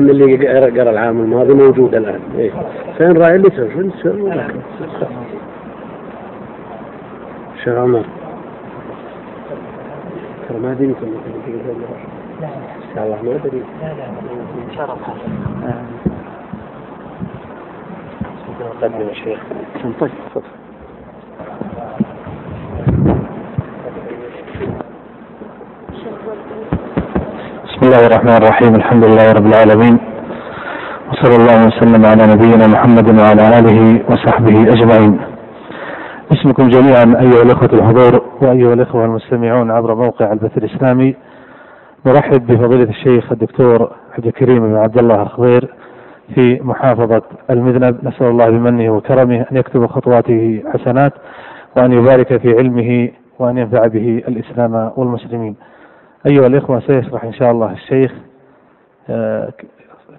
لأن اللي قرأ العام الماضي موجود الآن. إيه. فين راعي اللي تسوي شيخ عمر. ترى ما أدري يمكن لا إن شاء الله ما أدري. لا لا شرف نقدم الشيخ طيب الله الرحمن الرحيم. الحمد لله رب العالمين. وصلى الله وسلم على نبينا محمد وعلى آله وصحبه أجمعين. اسمكم جميعا أيها الأخوة الحضور وأيها الأخوة المستمعون عبر موقع البث الإسلامي. نرحب بفضيلة الشيخ الدكتور عبد الكريم بن عبد الله الخضير في محافظة المذنب. نسأل الله بمنه وكرمه أن يكتب خطواته حسنات وأن يبارك في علمه وأن ينفع به الإسلام والمسلمين. أيها الإخوة سيشرح إن شاء الله الشيخ آه،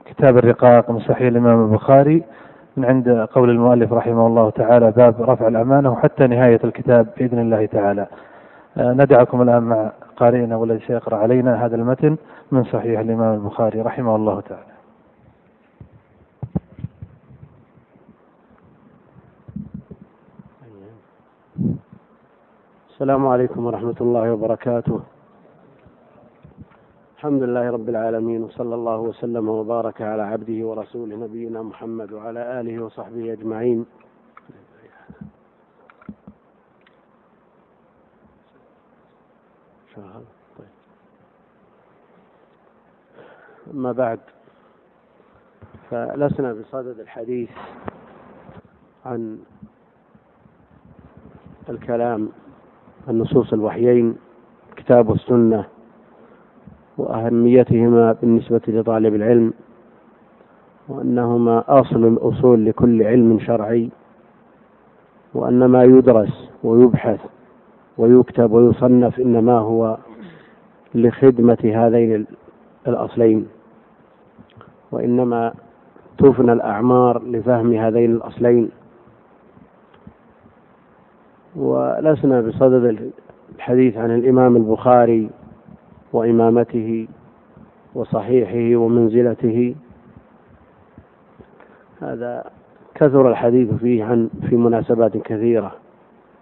كتاب الرقاق من صحيح الإمام البخاري من عند قول المؤلف رحمه الله تعالى باب رفع الأمانة وحتى نهاية الكتاب بإذن الله تعالى. آه، ندعكم الآن مع قارئنا والذي سيقرأ علينا هذا المتن من صحيح الإمام البخاري رحمه الله تعالى. السلام عليكم ورحمة الله وبركاته. الحمد لله رب العالمين وصلى الله وسلم وبارك على عبده ورسوله نبينا محمد وعلى آله وصحبه أجمعين طيب. أما بعد فلسنا بصدد الحديث عن الكلام عن نصوص الوحيين كتاب والسنة وأهميتهما بالنسبة لطالب العلم وأنهما أصل الأصول لكل علم شرعي وأن ما يدرس ويبحث ويكتب ويصنف إنما هو لخدمة هذين الأصلين وإنما تفنى الأعمار لفهم هذين الأصلين. ولسنا بصدد الحديث عن الإمام البخاري وإمامته وصحيحه ومنزلته. هذا كثر الحديث فيه عن في مناسبات كثيرة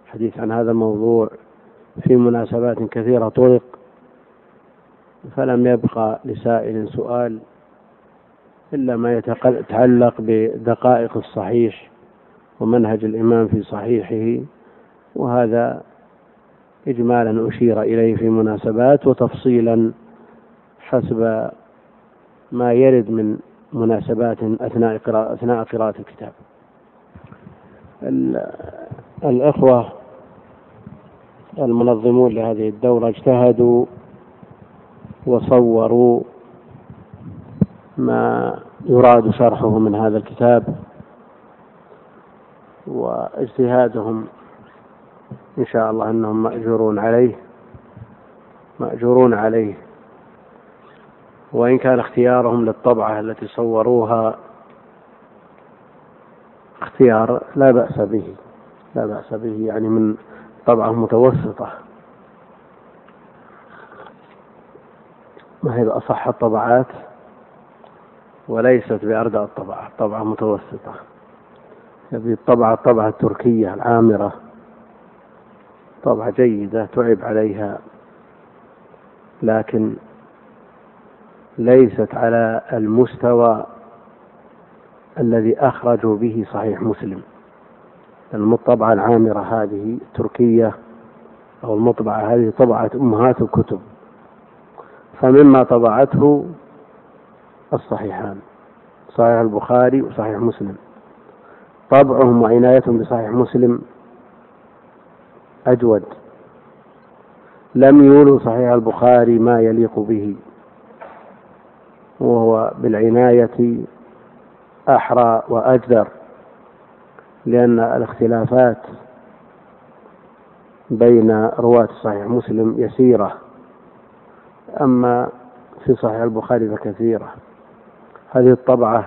الحديث عن هذا الموضوع في مناسبات كثيرة طرق. فلم يبقى لسائل سؤال إلا ما يتعلق بدقائق الصحيح ومنهج الإمام في صحيحه وهذا إجمالا أشير إليه في مناسبات وتفصيلا حسب ما يرد من مناسبات أثناء قراءة أثناء قراءة الكتاب. الأخوة المنظمون لهذه الدورة اجتهدوا وصوروا ما يراد شرحه من هذا الكتاب واجتهادهم إن شاء الله أنهم مأجورون عليه. مأجورون عليه. وإن كان اختيارهم للطبعة التي صوروها اختيار لا بأس به. لا بأس به يعني من طبعة متوسطة. ما هي بأصح الطبعات؟ وليست بأردى الطبعة. طبعة متوسطة. هذه الطبعة الطبعة التركية العامرة. طبعة جيدة تعب عليها لكن ليست على المستوى الذي أخرجوا به صحيح مسلم. المطبعة العامرة هذه تركية أو المطبعة هذه طبعت أمهات الكتب فمما طبعته الصحيحان صحيح البخاري وصحيح مسلم. طبعهم وعنايتهم بصحيح مسلم أجود. لم يولوا صحيح البخاري ما يليق به. وهو بالعناية أحرى وأجدر. لأن الاختلافات بين رواة صحيح مسلم يسيرة. أما في صحيح البخاري فكثيرة. هذه الطبعة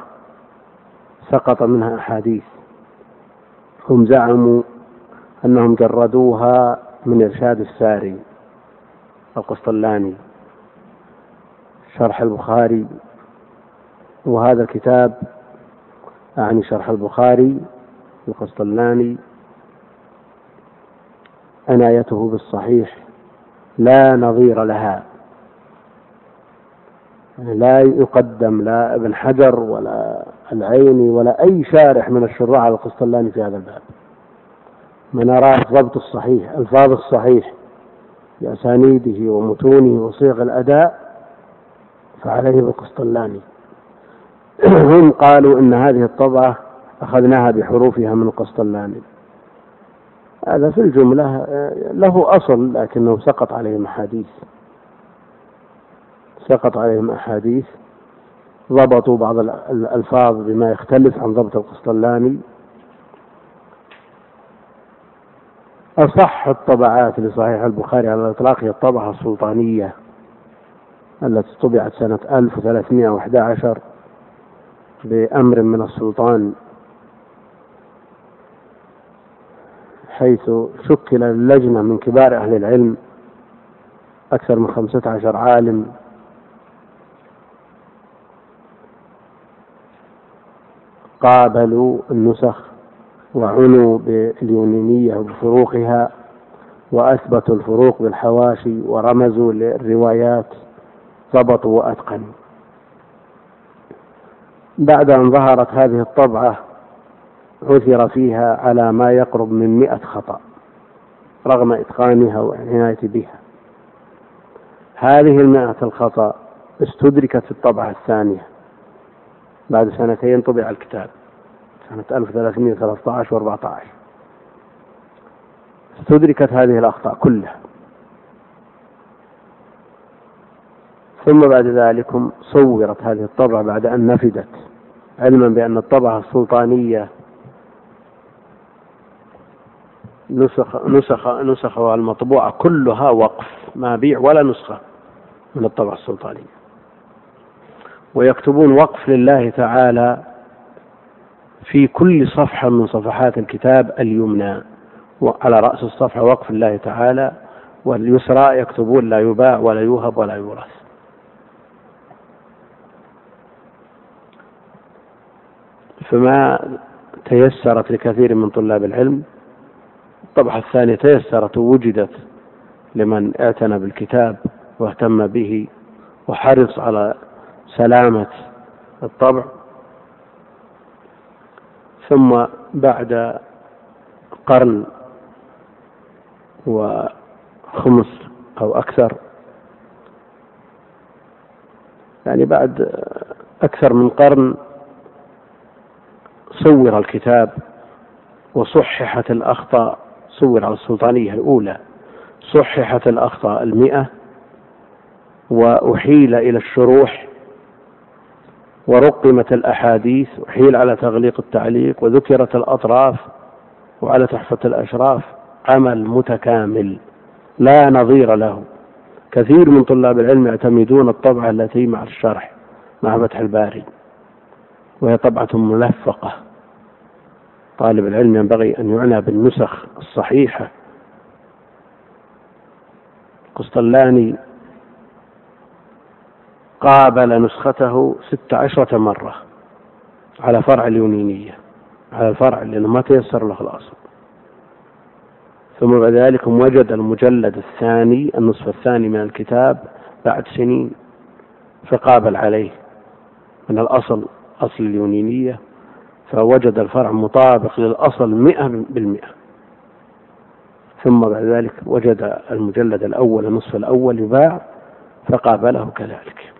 سقط منها أحاديث. هم زعموا أنهم جردوها من إرشاد الساري القسطلاني. شرح البخاري. وهذا الكتاب أعني شرح البخاري القسطلاني. عنايته بالصحيح لا نظير لها. لا يقدم لا ابن حجر ولا العيني ولا أي شارح من الشراح القسطلاني في هذا الباب. من أراد ضبط الصحيح ألفاظ الصحيح بأسانيده ومتونه وصيغ الأداء فعليه بالقسطلاني. هم قالوا إن هذه الطبعة أخذناها بحروفها من القسطلاني. هذا في الجملة له أصل لكنه سقط عليهم أحاديث. سقط عليهم أحاديث ضبطوا بعض الألفاظ بما يختلف عن ضبط القسطلاني. أصح الطبعات لصحيح البخاري على الإطلاق هي الطبعة السلطانية التي طبعت سنة 1311 بأمر من السلطان حيث شكل اللجنة من كبار أهل العلم أكثر من خمسة عشر عالم. قابلوا النسخ وعنوا باليونانية وبفروقها وأثبتوا الفروق بالحواشي ورمزوا للروايات ضبطوا وأتقنوا. بعد أن ظهرت هذه الطبعة عثر فيها على ما يقرب من مئة خطأ رغم إتقانها والعناية بها. هذه المئة الخطأ استدركت في الطبعة الثانية. بعد سنتين طبع الكتاب. سنة 1313 و 14 استدركت هذه الأخطاء كلها. ثم بعد ذلك صورت هذه الطبعة بعد أن نفدت علما بأن الطبعة السلطانية نسخ نسخ نسخها المطبوعة كلها وقف ما بيع ولا نسخة من الطبعة السلطانية. ويكتبون وقف لله تعالى في كل صفحة من صفحات الكتاب اليمنى وعلى رأس الصفحة وقف الله تعالى واليسرى يكتبون لا يباع ولا يوهب ولا يورث. فما تيسرت لكثير من طلاب العلم الطبعة الثانية تيسرت ووجدت لمن اعتنى بالكتاب واهتم به وحرص على سلامة الطبع. ثم بعد قرن وخمس أو أكثر يعني بعد أكثر من قرن صور الكتاب وصححت الأخطاء صور على السلطانية الأولى صححت الأخطاء المئة وأحيل إلى الشروح ورقمت الأحاديث وحيل على تغليق التعليق وذكرت الأطراف وعلى تحفة الأشراف عمل متكامل لا نظير له. كثير من طلاب العلم يعتمدون الطبعة التي مع الشرح مع فتح الباري وهي طبعة ملفقة. طالب العلم ينبغي أن يعنى بالنسخ الصحيحة. قسطلاني قابل نسخته ست عشرة مرة على فرع اليونينية على الفرع لأنه ما تيسر له الأصل ثم بعد ذلك وجد المجلد الثاني النصف الثاني من الكتاب بعد سنين فقابل عليه من الأصل أصل اليونينية فوجد الفرع مطابق للأصل مئة بالمئة. ثم بعد ذلك وجد المجلد الأول النصف الأول يباع فقابله كذلك.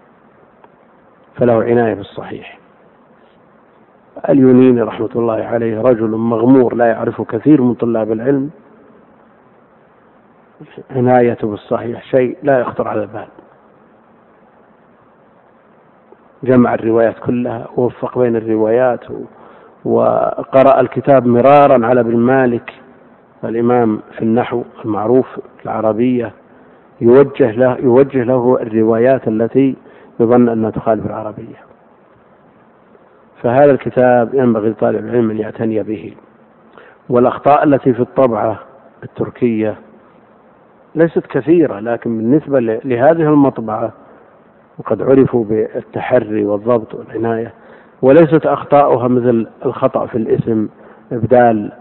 فله عناية بالصحيح. اليونيني رحمة الله عليه رجل مغمور لا يعرفه كثير من طلاب العلم. عنايته بالصحيح شيء لا يخطر على البال. جمع الروايات كلها ووفق بين الروايات وقرأ الكتاب مرارا على ابن مالك الإمام في النحو المعروف العربية. يوجه له يوجه له الروايات التي يظن أنها تخالف العربية. فهذا الكتاب ينبغي لطالب العلم أن يعتني به. والأخطاء التي في الطبعة التركية ليست كثيرة لكن بالنسبة لهذه المطبعة وقد عرفوا بالتحري والضبط والعناية وليست أخطاؤها مثل الخطأ في الاسم إبدال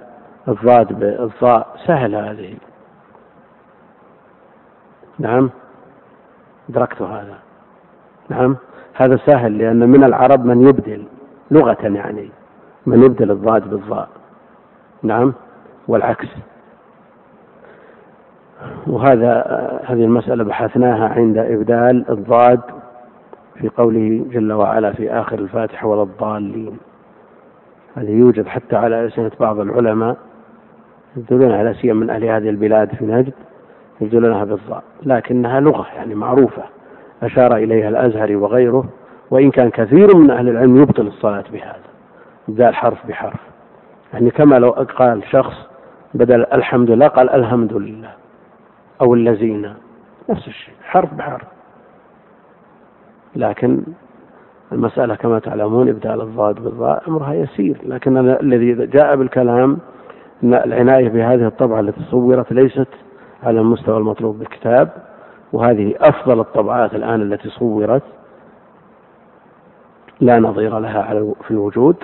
الضاد بالضاء سهل هذه. نعم؟ أدركت هذا. نعم. هذا سهل لأن من العرب من يبدل لغة يعني من يبدل الضاد بالضاء. نعم. والعكس. وهذا هذه المسألة بحثناها عند إبدال الضاد في قوله جل وعلا في آخر الفاتحة ولا الضالين. هذه يوجد حتى على ألسنة بعض العلماء يبدلونها على سيما من أهل هذه البلاد في نجد يبدلونها بالضاء لكنها لغة يعني معروفة. أشار إليها الأزهري وغيره وإن كان كثير من أهل العلم يبطل الصلاة بهذا إبدال حرف بحرف. يعني كما لو قال شخص بدل الحمد لله قال الحمد لله أو الذين نفس الشيء حرف بحرف. لكن المسألة كما تعلمون إبدال الضاد بالضاء أمرها يسير لكن الذي جاء بالكلام أن العناية بهذه الطبعة التي صورت ليست على المستوى المطلوب بالكتاب وهذه أفضل الطبعات الآن التي صورت لا نظير لها في الوجود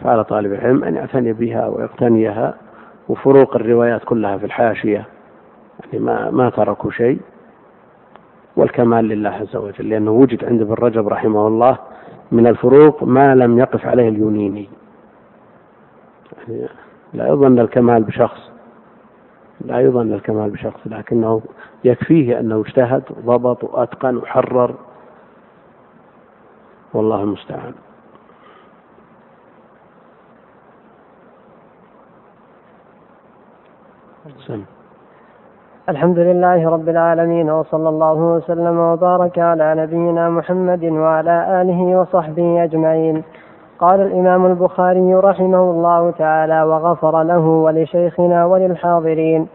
فعلى طالب العلم أن يعتني بها ويقتنيها وفروق الروايات كلها في الحاشية يعني ما ما تركوا شيء. والكمال لله عز وجل لأنه وجد عند ابن رجب رحمه الله من الفروق ما لم يقف عليه اليونيني. يعني لا يظن الكمال بشخص. لا يظن الكمال بشخص لكنه يكفيه أنه اجتهد وضبط وأتقن وحرر. والله المستعان. سم. الحمد لله رب العالمين وصلى الله وسلم وبارك على نبينا محمد وعلى آله وصحبه أجمعين. قال الإمام البخاري رحمه الله تعالى وغفر له ولشيخنا وللحاضرين.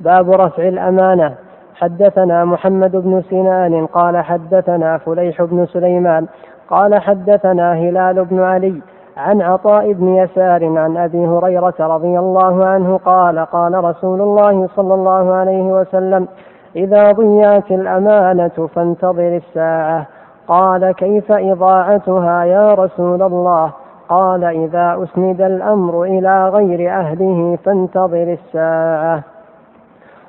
باب رفع الأمانة. حدثنا محمد بن سنان قال حدثنا فليح بن سليمان قال حدثنا هلال بن علي عن عطاء بن يسار عن أبي هريرة رضي الله عنه قال قال رسول الله صلى الله عليه وسلم إذا ضيعت الأمانة فانتظر الساعة. قال كيف إضاعتها يا رسول الله؟ قال إذا أسند الأمر إلى غير أهله فانتظر الساعة.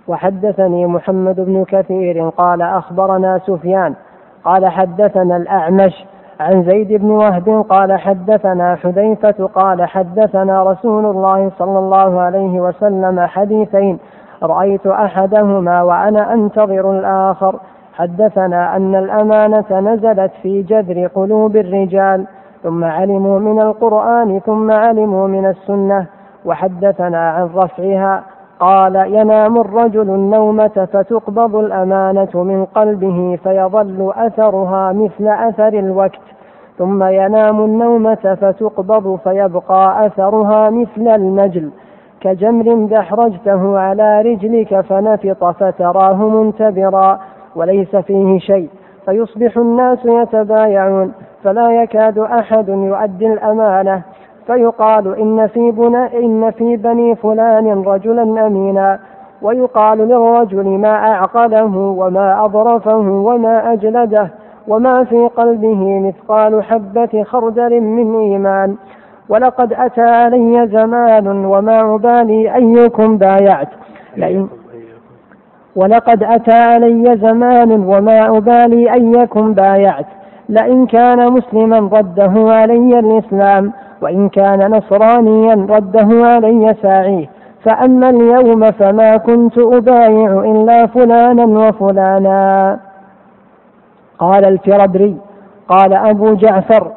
وحدثني محمد بن كثير قال أخبرنا سفيان قال حدثنا الأعمش عن زيد بن وهب قال حدثنا حذيفة قال حدثنا رسول الله صلى الله عليه وسلم حديثين رأيت أحدهما وأنا أنتظر الآخر. حدثنا أن الأمانة نزلت في جذر قلوب الرجال ثم علموا من القرآن ثم علموا من السنة وحدثنا عن رفعها قال ينام الرجل النومة فتقبض الأمانة من قلبه فيظل أثرها مثل أثر الوقت ثم ينام النومة فتقبض فيبقى أثرها مثل المجل. كجمر دحرجته على رجلك فنفط فتراه منتبرا وليس فيه شيء. فيصبح الناس يتبايعون فلا يكاد أحد يؤدي الأمانة. فيقال إن في, بنا إن في بني فلان رجلا أمينا. ويقال للرجل ما أعقله وما أظرفه وما أجلده وما في قلبه مثقال حبة خردل من إيمان. ولقد أتى علي زمان وما أبالي أيكم بايعت. لئن ولقد أتى علي زمان وما أبالي أيكم بايعت. لئن كان مسلما رده علي الإسلام وإن كان نصرانيا رده علي ساعيه. فأما اليوم فما كنت أبايع إلا فلانا وفلانا. قال الفربري قال أبو جعفر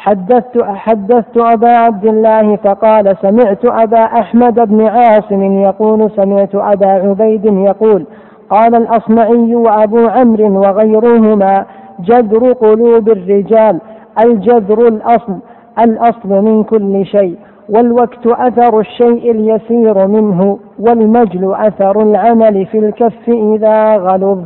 حدثت حدثت أبا عبد الله فقال سمعت أبا أحمد بن عاصم يقول سمعت أبا عبيد يقول قال الأصمعي وأبو عمرو وغيرهما جذر قلوب الرجال الجذر الأصل الأصل من كل شيء والوقت أثر الشيء اليسير منه والمجل أثر العمل في الكف إذا غلظ.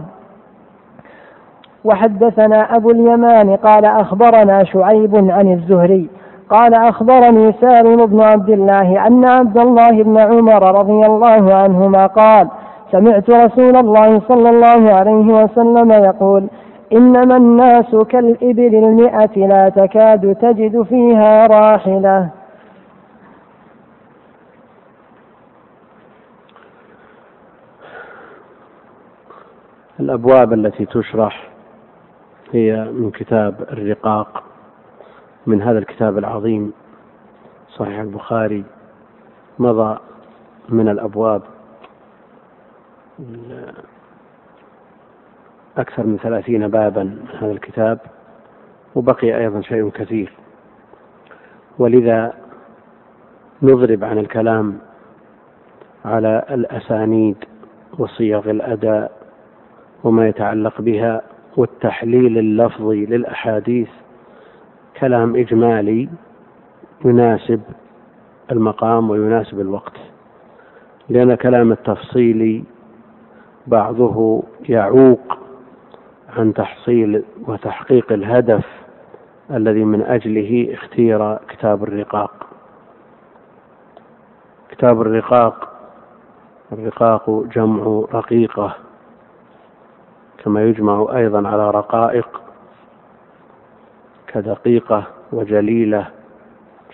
وحدثنا أبو اليمان قال أخبرنا شعيب عن الزهري قال أخبرني سالم بن عبد الله أن عبد الله بن عمر رضي الله عنهما قال سمعت رسول الله صلى الله عليه وسلم يقول إنما الناس كالإبل المئة لا تكاد تجد فيها راحلة. الأبواب التي تشرح هي من كتاب الرقاق من هذا الكتاب العظيم صحيح البخاري مضى من الأبواب أكثر من ثلاثين بابا من هذا الكتاب وبقي أيضا شيء كثير. ولذا نضرب عن الكلام على الأسانيد وصيغ الأداء وما يتعلق بها والتحليل اللفظي للأحاديث كلام إجمالي يناسب المقام ويناسب الوقت لأن كلام التفصيلي بعضه يعوق عن تحصيل وتحقيق الهدف الذي من أجله اختير كتاب الرقاق. كتاب الرقاق الرقاق جمع رقيقة. كما يجمع أيضا على رقائق كدقيقة وجليلة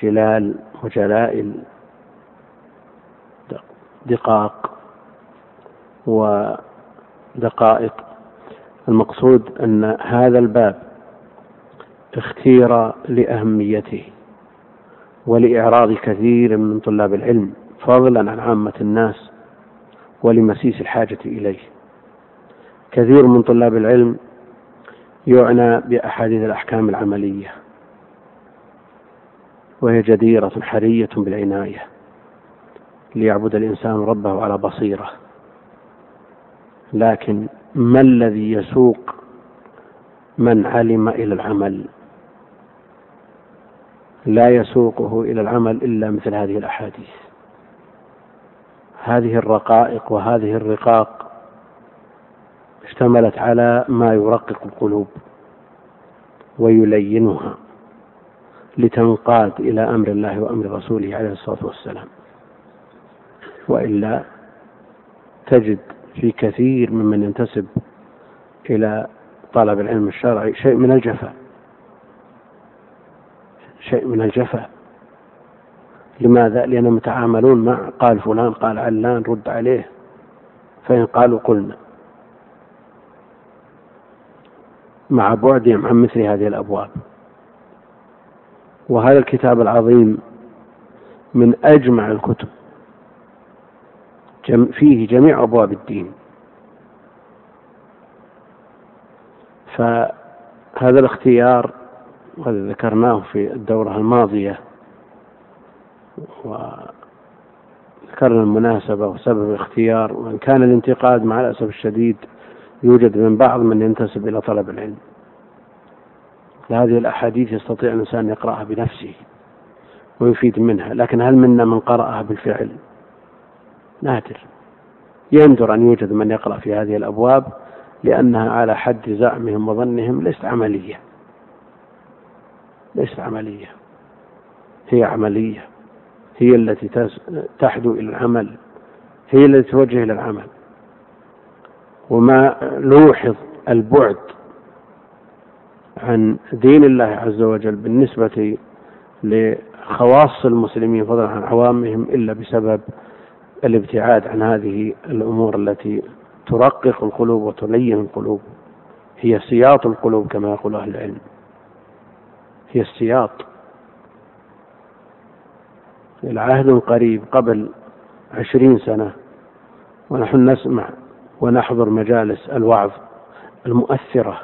جلال وجلائل دقاق ودقائق. المقصود أن هذا الباب اختير لأهميته ولإعراض كثير من طلاب العلم فضلا عن عامة الناس ولمسيس الحاجة إليه. كثير من طلاب العلم يعنى بأحاديث الأحكام العملية وهي جديرة حرية بالعناية ليعبد الإنسان ربه على بصيرة. لكن ما الذي يسوق من علم إلى العمل؟ لا يسوقه إلى العمل إلا مثل هذه الأحاديث. هذه الرقائق وهذه الرقاق اشتملت على ما يرقق القلوب ويلينها لتنقاد إلى أمر الله وأمر رسوله عليه الصلاة والسلام. وإلا تجد في كثير ممن ينتسب إلى طلب العلم الشرعي شيء من الجفاء شيء من الجفاء. لماذا؟ لأنهم يتعاملون مع قال فلان قال علان رد عليه. فإن قالوا قلنا. مع بعدهم عن مثل هذه الأبواب. وهذا الكتاب العظيم من أجمع الكتب. فيه جميع أبواب الدين. فهذا الاختيار وقد ذكرناه في الدورة الماضية وذكرنا المناسبة وسبب الاختيار وإن كان الانتقاد مع الأسف الشديد يوجد من بعض من ينتسب إلى طلب العلم. هذه الأحاديث يستطيع الإنسان يقرأها بنفسه ويفيد منها لكن هل منا من قرأها بالفعل؟ نادر. يندر أن يوجد من يقرأ في هذه الأبواب لأنها على حد زعمهم وظنهم ليست عملية. ليست عملية. هي عملية. هي التي تحدو إلى العمل. هي التي توجه إلى العمل. وما لوحظ البعد عن دين الله عز وجل بالنسبة لخواص المسلمين فضلا عن عوامهم إلا بسبب الابتعاد عن هذه الأمور التي ترقق القلوب وتلين القلوب. هي سياط القلوب كما يقول أهل العلم. هي السياط. العهد قريب قبل عشرين سنة ونحن نسمع ونحضر مجالس الوعظ المؤثرة.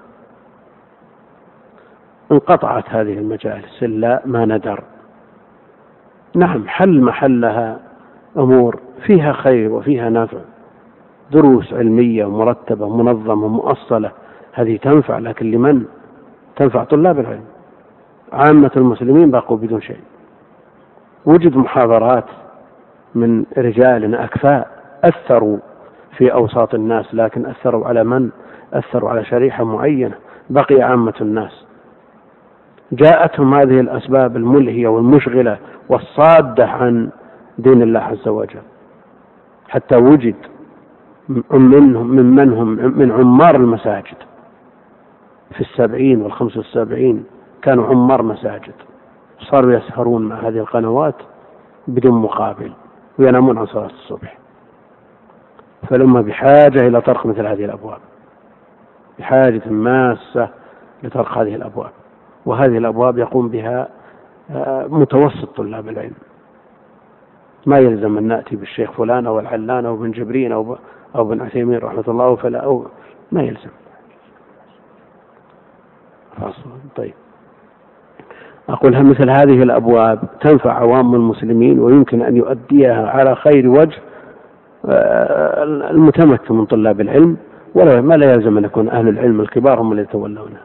انقطعت هذه المجالس إلا ما ندر. نعم حل محلها أمور فيها خير وفيها نفع. دروس علمية مرتبة منظمة مؤصلة هذه تنفع لكن لمن؟ تنفع طلاب العلم. عامة المسلمين بقوا بدون شيء. وجد محاضرات من رجال أكفاء أثروا في أوساط الناس لكن أثروا على من؟ أثروا على شريحة معينة. بقي عامة الناس. جاءتهم هذه الأسباب الملهية والمشغلة والصادة عن دين الله عز وجل. حتى وجد منهم ممن هم من عمار المساجد. في السبعين والخمس والسبعين كانوا عمار مساجد. صاروا يسهرون مع هذه القنوات بدون مقابل وينامون عن صلاة الصبح. فالأمة بحاجة إلى طرق مثل هذه الأبواب بحاجة ماسة لطرق هذه الأبواب وهذه الأبواب يقوم بها آه، متوسط طلاب العلم. ما يلزم أن نأتي بالشيخ فلان أو العلان أو ابن جبرين أو أو ابن عثيمين رحمة الله فلا أو ما يلزم. طيب. أقول مثل هذه الأبواب تنفع عوام المسلمين ويمكن أن يؤديها على خير وجه؟ المتمكن من طلاب العلم ولا ما لا يلزم أن يكون أهل العلم الكبار هم اللي يتولونه.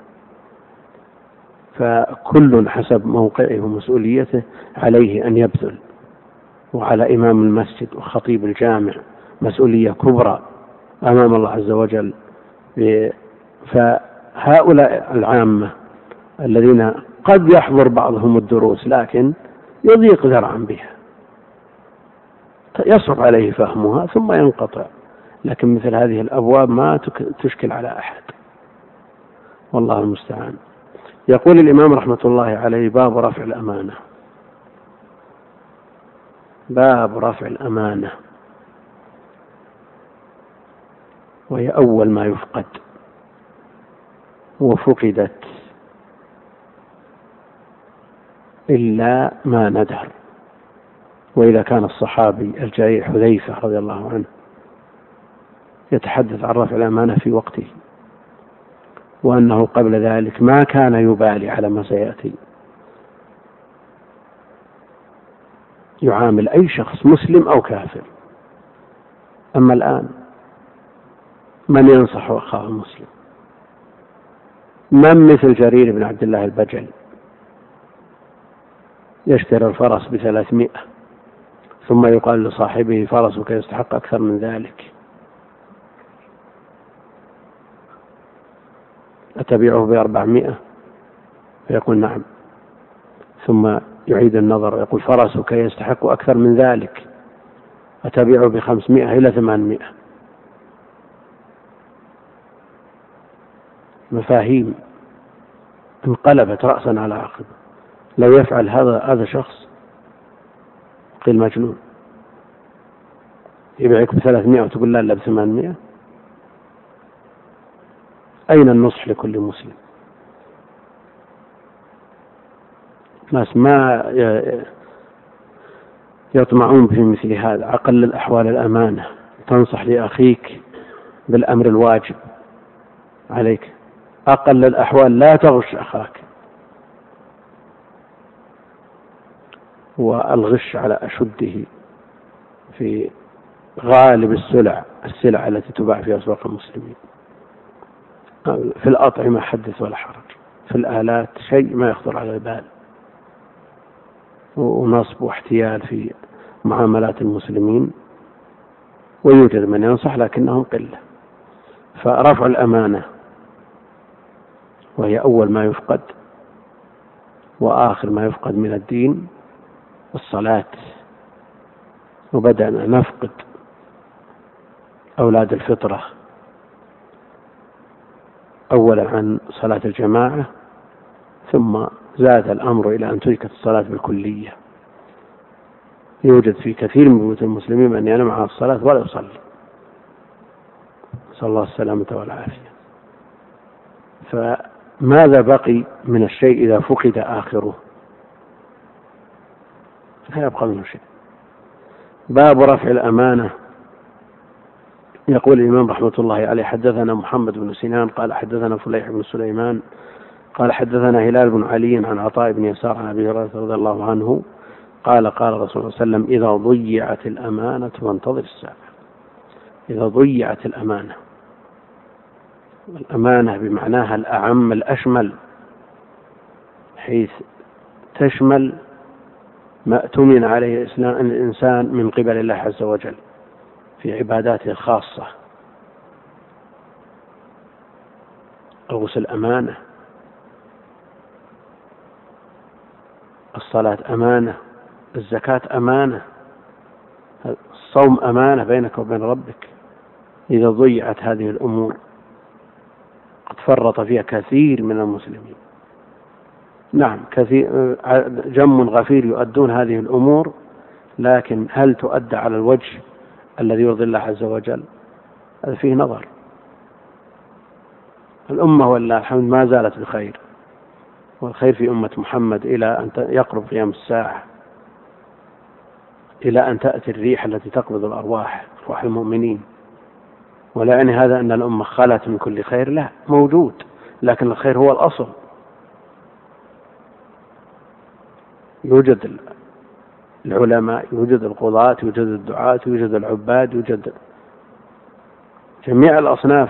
فكل حسب موقعه ومسؤوليته عليه أن يبذل. وعلى إمام المسجد وخطيب الجامع مسؤولية كبرى أمام الله عز وجل. فهؤلاء العامة الذين قد يحضر بعضهم الدروس لكن يضيق ذرعا بها. يصعب عليه فهمها ثم ينقطع. لكن مثل هذه الأبواب ما تشكل على أحد. والله المستعان. يقول الإمام رحمة الله عليه باب رفع الأمانة. باب رفع الأمانة. وهي أول ما يفقد. وفقدت إلا ما ندر وإذا كان الصحابي الجليل حذيفة رضي الله عنه يتحدث عن رفع الأمانة في وقته وأنه قبل ذلك ما كان يبالي على ما سيأتي. يعامل أي شخص مسلم أو كافر. أما الآن من ينصح أخاه المسلم؟ من مثل جرير بن عبد الله البجلي؟ يشتري الفرس بثلاثمائة. ثم يقال لصاحبه فرسك يستحق أكثر من ذلك. أتبيعه بأربعمائة؟ فيقول نعم. ثم يعيد النظر ويقول فرسك يستحق أكثر من ذلك. أتبيعه بخمسمائة إلى ثمانمائة؟ مفاهيم انقلبت رأسا على عقب. لو يفعل هذا هذا شخص قيل مجنون يبيعك بثلاثمائة وتقول لا إلا بثمانمائة. أين النصح لكل مسلم؟ ناس ما يطمعون في مثل هذا. أقل الأحوال الأمانة. تنصح لأخيك بالأمر الواجب عليك. أقل الأحوال لا تغش أخاك. والغش على أشده في غالب السلع السلع التي تباع في أسواق المسلمين. في الأطعمة حدث ولا حرج. في الآلات شيء ما يخطر على البال. ونصب واحتيال في معاملات المسلمين. ويوجد من ينصح لكنهم قلة. فرفع الأمانة وهي أول ما يفقد وآخر ما يفقد من الدين. الصلاة وبدأنا نفقد أولاد الفطرة. أولا عن صلاة الجماعة ثم زاد الأمر إلى أن تركت الصلاة بالكلية. يوجد في كثير من بيوت المسلمين من ينام عن الصلاة ولا يصلي نسأل الله السلامة والعافية. فماذا بقي من الشيء إذا فقد آخره؟ لا يبقى منه شيء. باب رفع الأمانة. يقول الإمام رحمة الله عليه حدثنا محمد بن سنان قال حدثنا فليح بن سليمان قال حدثنا هلال بن علي عن عطاء بن يسار عن أبي هريرة رضي الله عنه قال قال رسول الله صلى الله عليه وسلم إذا ضيعت الأمانة فانتظر الساعة إذا ضيعت الأمانة. الأمانة بمعناها الأعم الأشمل حيث تشمل ما اؤتمن عليه الإنسان من قبل الله عز وجل في عباداته الخاصة. الغسل أمانة. الصلاة أمانة. الزكاة أمانة. الصوم أمانة بينك وبين ربك. إذا ضيعت هذه الأمور قد فرط فيها كثير من المسلمين. نعم كثير جم غفير يؤدون هذه الأمور لكن هل تؤدى على الوجه الذي يرضي الله عز وجل؟ هذا فيه نظر. الأمة ولله الحمد ما زالت بخير والخير في أمة محمد إلى أن يقرب قيام الساعة إلى أن تأتي الريح التي تقبض الأرواح أرواح المؤمنين. ولا يعني هذا أن الأمة خلت من كل خير لا موجود لكن الخير هو الأصل. يوجد العلماء يوجد القضاة يوجد الدعاة يوجد العباد يوجد جميع الأصناف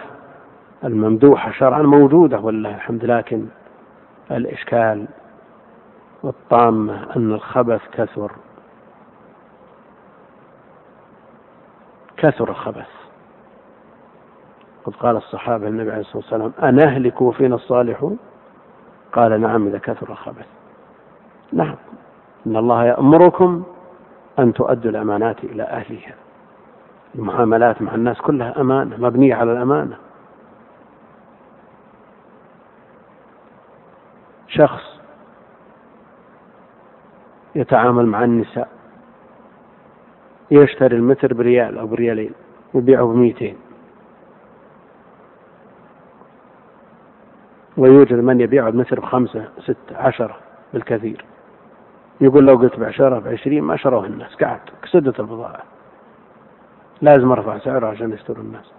الممدوحة شرعا موجودة والله الحمد لكن الإشكال والطامة أن الخبث كثر. كثر الخبث. قد قال الصحابة النبي عليه الصلاة والسلام أنهلك وفينا الصالحون؟ قال نعم إذا كثر الخبث. نعم. إن الله يأمركم أن تؤدوا الأمانات إلى أهلها. المعاملات مع الناس كلها أمانة مبنية على الأمانة. شخص يتعامل مع النساء يشتري المتر بريال أو بريالين ويبيعه بمئتين ويوجد من يبيعه المتر بخمسة ستة عشرة بالكثير. يقول لو قلت بعشرة بعشرين ما شروه الناس قعد كسدت البضاعة لازم أرفع سعره عشان يشتروا الناس.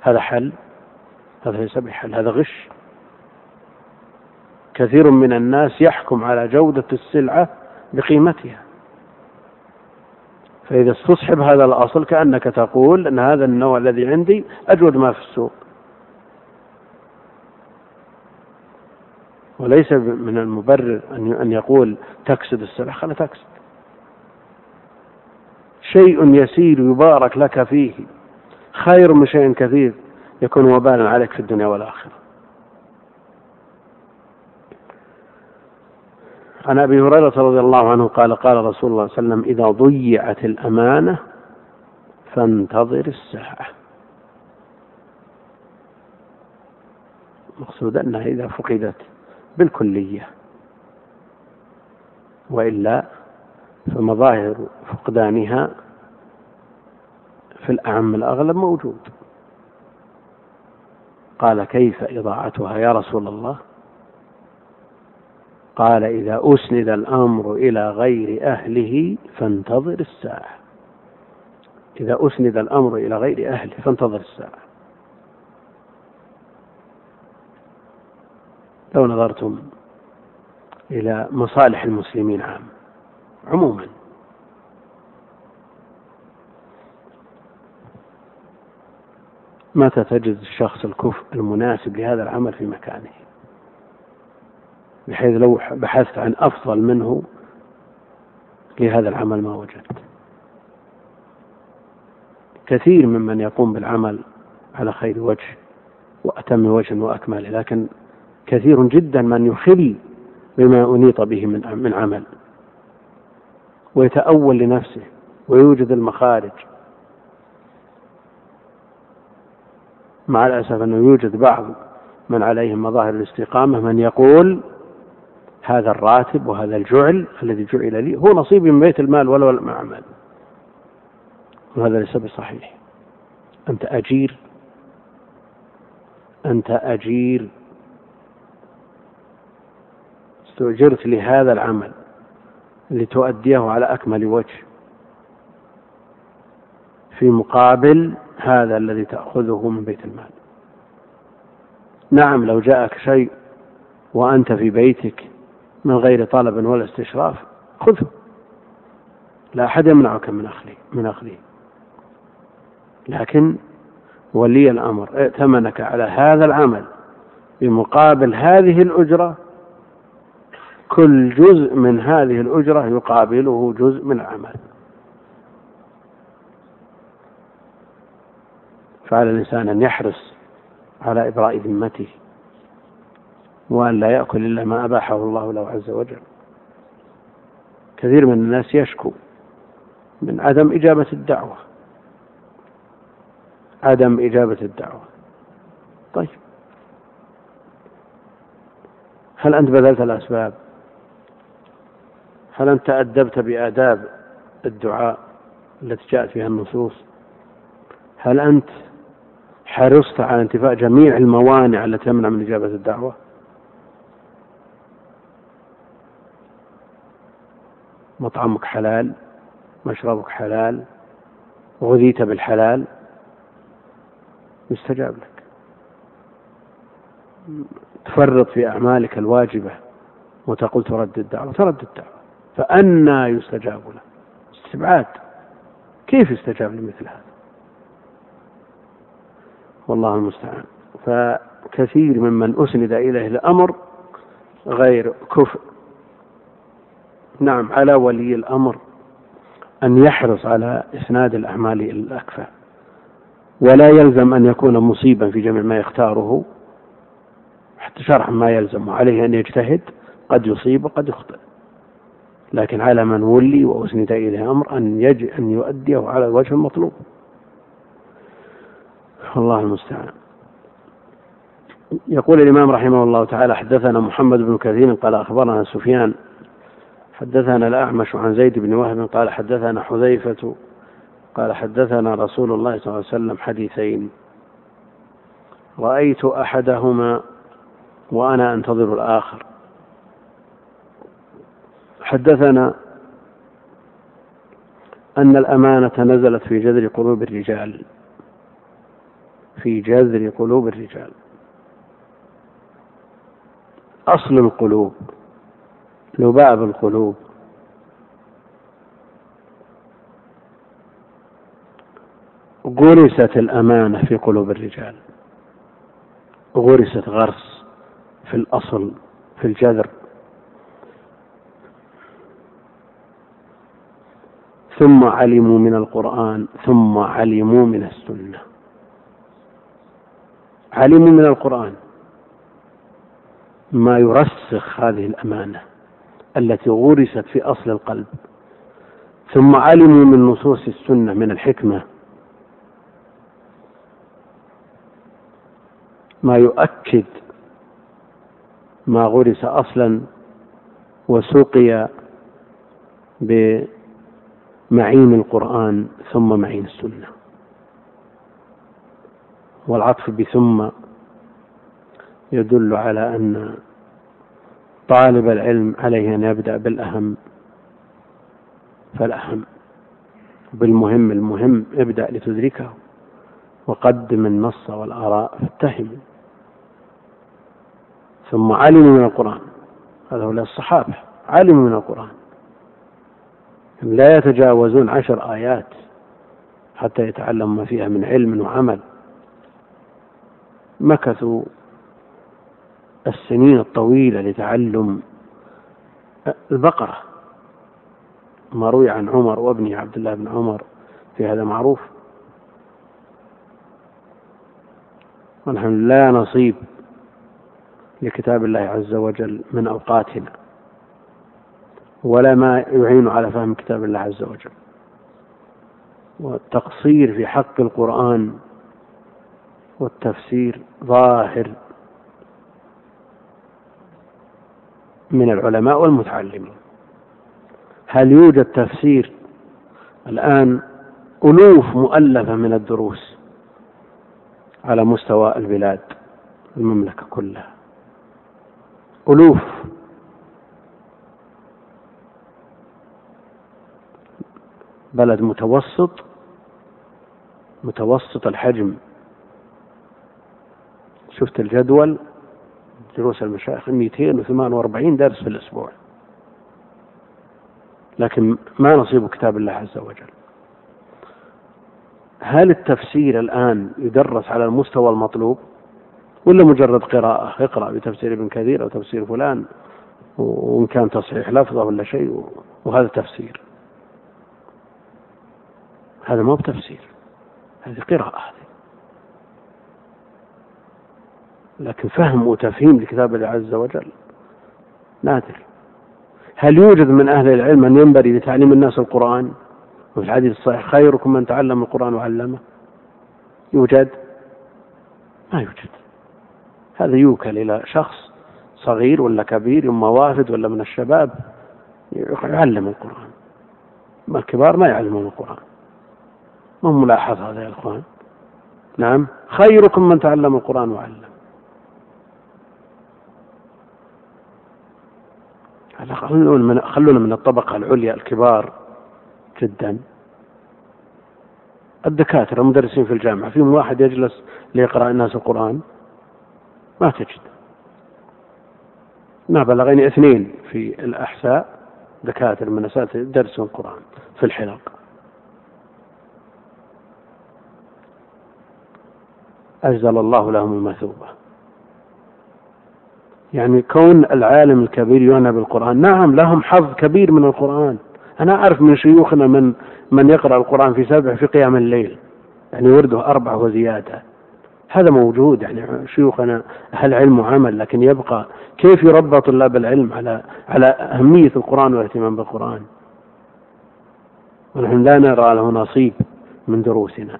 هذا حل هذا ليس بحل هذا غش. كثير من الناس يحكم على جودة السلعة بقيمتها. فإذا استصحب هذا الأصل كأنك تقول أن هذا النوع الذي عندي أجود ما في السوق. وليس من المبرر أن يقول تكسد السلعة خلا تكسد شيء يسير يبارك لك فيه. خير من شيء كثير يكون وبالا عليك في الدنيا والآخرة. عن أبي هريرة رضي الله عنه قال قال رسول الله صلى الله عليه وسلم إذا ضيعت الأمانة فانتظر الساعة. مقصود أنها إذا فقدت. بالكلية. وإلا فمظاهر فقدانها في الأعم الأغلب موجود. قال كيف إضاعتها يا رسول الله؟ قال إذا أسند الأمر إلى غير أهله فانتظر الساعة. إذا أسند الأمر إلى غير أهله فانتظر الساعة. لو نظرتم إلى مصالح المسلمين عام عموما. متى تجد الشخص الكفء المناسب لهذا العمل في مكانه؟ بحيث لو بحثت عن أفضل منه لهذا العمل ما وجدت. كثير ممن يقوم بالعمل على خير وجه وأتم وجه وأكمل لكن كثير جدا من يخل بما أنيط به من من عمل ويتأول لنفسه ويوجد المخارج. مع الأسف أنه يوجد بعض من عليهم مظاهر الاستقامة من يقول هذا الراتب وهذا الجعل الذي جعل لي هو نصيبي من بيت المال ولا المعمل وهذا ليس بصحيح. أنت أجير. أنت أجير. استؤجرت لهذا العمل لتؤديه على أكمل وجه في مقابل هذا الذي تأخذه من بيت المال. نعم لو جاءك شيء وأنت في بيتك من غير طلب ولا استشراف خذه. لا أحد يمنعك من أخذه من أخذه. لكن ولي الأمر ائتمنك على هذا العمل بمقابل هذه الأجرة كل جزء من هذه الأجرة يقابله جزء من العمل. فعلى الإنسان أن يحرص على إبراء ذمته وأن لا يأكل إلا ما أباحه الله له عز وجل. كثير من الناس يشكو من عدم إجابة الدعوة. عدم إجابة الدعوة. طيب. هل أنت بذلت الأسباب؟ هل أنت أدبت بآداب الدعاء التي جاءت فيها النصوص؟ هل أنت حرصت على انتفاء جميع الموانع التي تمنع من إجابة الدعوة؟ مطعمك حلال مشربك حلال غذيت بالحلال؟ يستجاب لك. تفرط في أعمالك الواجبة وتقول ترد الدعوة ترد الدعوة. فأنى يستجاب له. استبعاد. كيف يستجاب لمثل هذا؟ والله المستعان. فكثير ممن أسند إليه الأمر غير كفء. نعم على ولي الأمر أن يحرص على إسناد الأعمال إلى الأكفى. ولا يلزم أن يكون مصيبا في جميع ما يختاره. حتى شرح ما يلزم عليه أن يجتهد. قد يصيب وقد يخطئ. لكن على من ولي وأسند إليه أمر أن يج أن يؤديه على الوجه المطلوب. الله المستعان. يقول الإمام رحمه الله تعالى حدثنا محمد بن كثير قال أخبرنا سفيان. حدثنا الأعمش عن زيد بن وهب قال حدثنا حذيفة قال حدثنا رسول الله صلى الله عليه وسلم حديثين. رأيت أحدهما وأنا أنتظر الآخر. حدثنا أن الأمانة نزلت في جذر قلوب الرجال. في جذر قلوب الرجال. أصل القلوب لباب القلوب. غرست الأمانة في قلوب الرجال. غرست غرس في الأصل في الجذر. ثم علموا من القرآن ثم علموا من السنة. علموا من القرآن. ما يرسخ هذه الأمانة التي غرست في أصل القلب. ثم علموا من نصوص السنة من الحكمة. ما يؤكد ما غرس أصلا وسقي بمعين القرآن ثم معين السنة. والعطف بثم يدل على أن طالب العلم عليه أن يبدأ بالأهم فالأهم. بالمهم المهم ابدأ لتدركه وقدم النص والآراء فاتهم. ثم علموا من القرآن هذا هو الصحابة علموا من القرآن. لا يتجاوزون عشر آيات حتى يتعلموا ما فيها من علم وعمل. مكثوا السنين الطويلة لتعلم البقرة. ما روي عن عمر وابنه عبد الله بن عمر في هذا معروف. ونحن لا نصيب لكتاب الله عز وجل من أوقاتنا. ولا ما يعين على فهم كتاب الله عز وجل. والتقصير في حق القرآن والتفسير ظاهر من العلماء والمتعلمين. هل يوجد تفسير الآن ألوف مؤلفة من الدروس على مستوى البلاد المملكة كلها؟ ألوف. بلد متوسط متوسط الحجم. شفت الجدول دروس المشايخ 248 درس في الأسبوع. لكن ما نصيب كتاب الله عز وجل. هل التفسير الآن يدرس على المستوى المطلوب؟ ولا مجرد قراءة؟ اقرأ بتفسير ابن كثير أو تفسير فلان وإن كان تصحيح لفظة ولا شيء وهذا تفسير. هذا ما بتفسير. هذه قراءة. هذه لكن فهم وتفهيم لكتاب الله عز وجل نادر. هل يوجد من أهل العلم من ينبغي لتعليم الناس القرآن؟ وفي الحديث الصحيح خيركم من تعلم القرآن وعلمه. يوجد؟ ما يوجد. هذا يوكل إلى شخص صغير ولا كبير إما وافد ولا من الشباب يعلم القرآن. ما الكبار ما يعلمون القرآن. ما ملاحظ هذا يا إخوان؟ نعم. خيركم من تعلم القرآن وعلم. خلونا من الطبقة العليا الكبار جدا. الدكاترة المدرسين في الجامعة فيهم واحد يجلس ليقرأ الناس القرآن؟ ما تجد. ما بلغني اثنين في الأحساء دكاترة من أساتذة درسوا القرآن في الحلق أجزل الله لهم المثوبة. يعني كون العالم الكبير يعنى بالقرآن. نعم لهم حظ كبير من القرآن. أنا أعرف من شيوخنا من من يقرأ القرآن في سبع في قيام الليل. يعني ورده أربع وزيادة. هذا موجود يعني شيوخنا أهل علم وعمل لكن يبقى كيف يربى طلاب العلم على على أهمية القرآن والاهتمام بالقرآن؟ ونحن لا نرى له نصيب من دروسنا.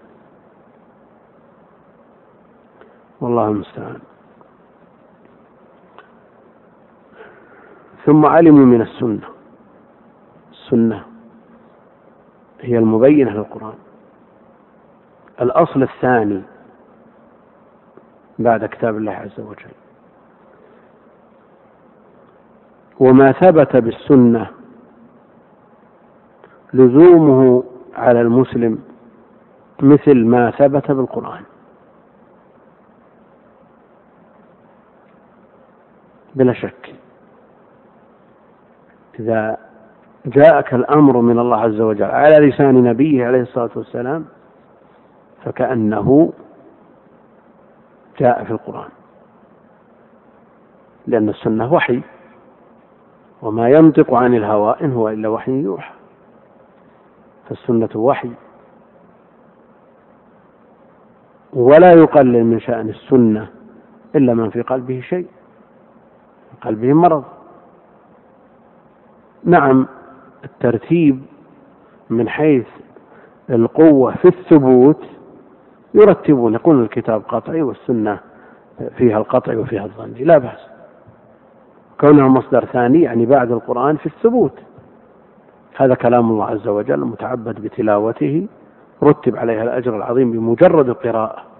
والله المستعان. ثم علموا من السنة. السنة هي المبينة للقرآن. الأصل الثاني بعد كتاب الله عز وجل. وما ثبت بالسنة لزومه على المسلم مثل ما ثبت بالقرآن. بلا شك. إذا جاءك الأمر من الله عز وجل على لسان نبيه عليه الصلاة والسلام فكأنه جاء في القرآن. لأن السنة وحي وما ينطق عن الهوى إن هو إلا وحي يوحى. فالسنة وحي. ولا يقلل من شأن السنة إلا من في قلبه شيء. قلبه مرض. نعم الترتيب من حيث القوة في الثبوت يرتبون يقول الكتاب قطعي والسنة فيها القطع وفيها الظني لا بأس. كونه مصدر ثاني يعني بعد القرآن في الثبوت. هذا كلام الله عز وجل المتعبد بتلاوته رتب عليها الأجر العظيم بمجرد القراءة.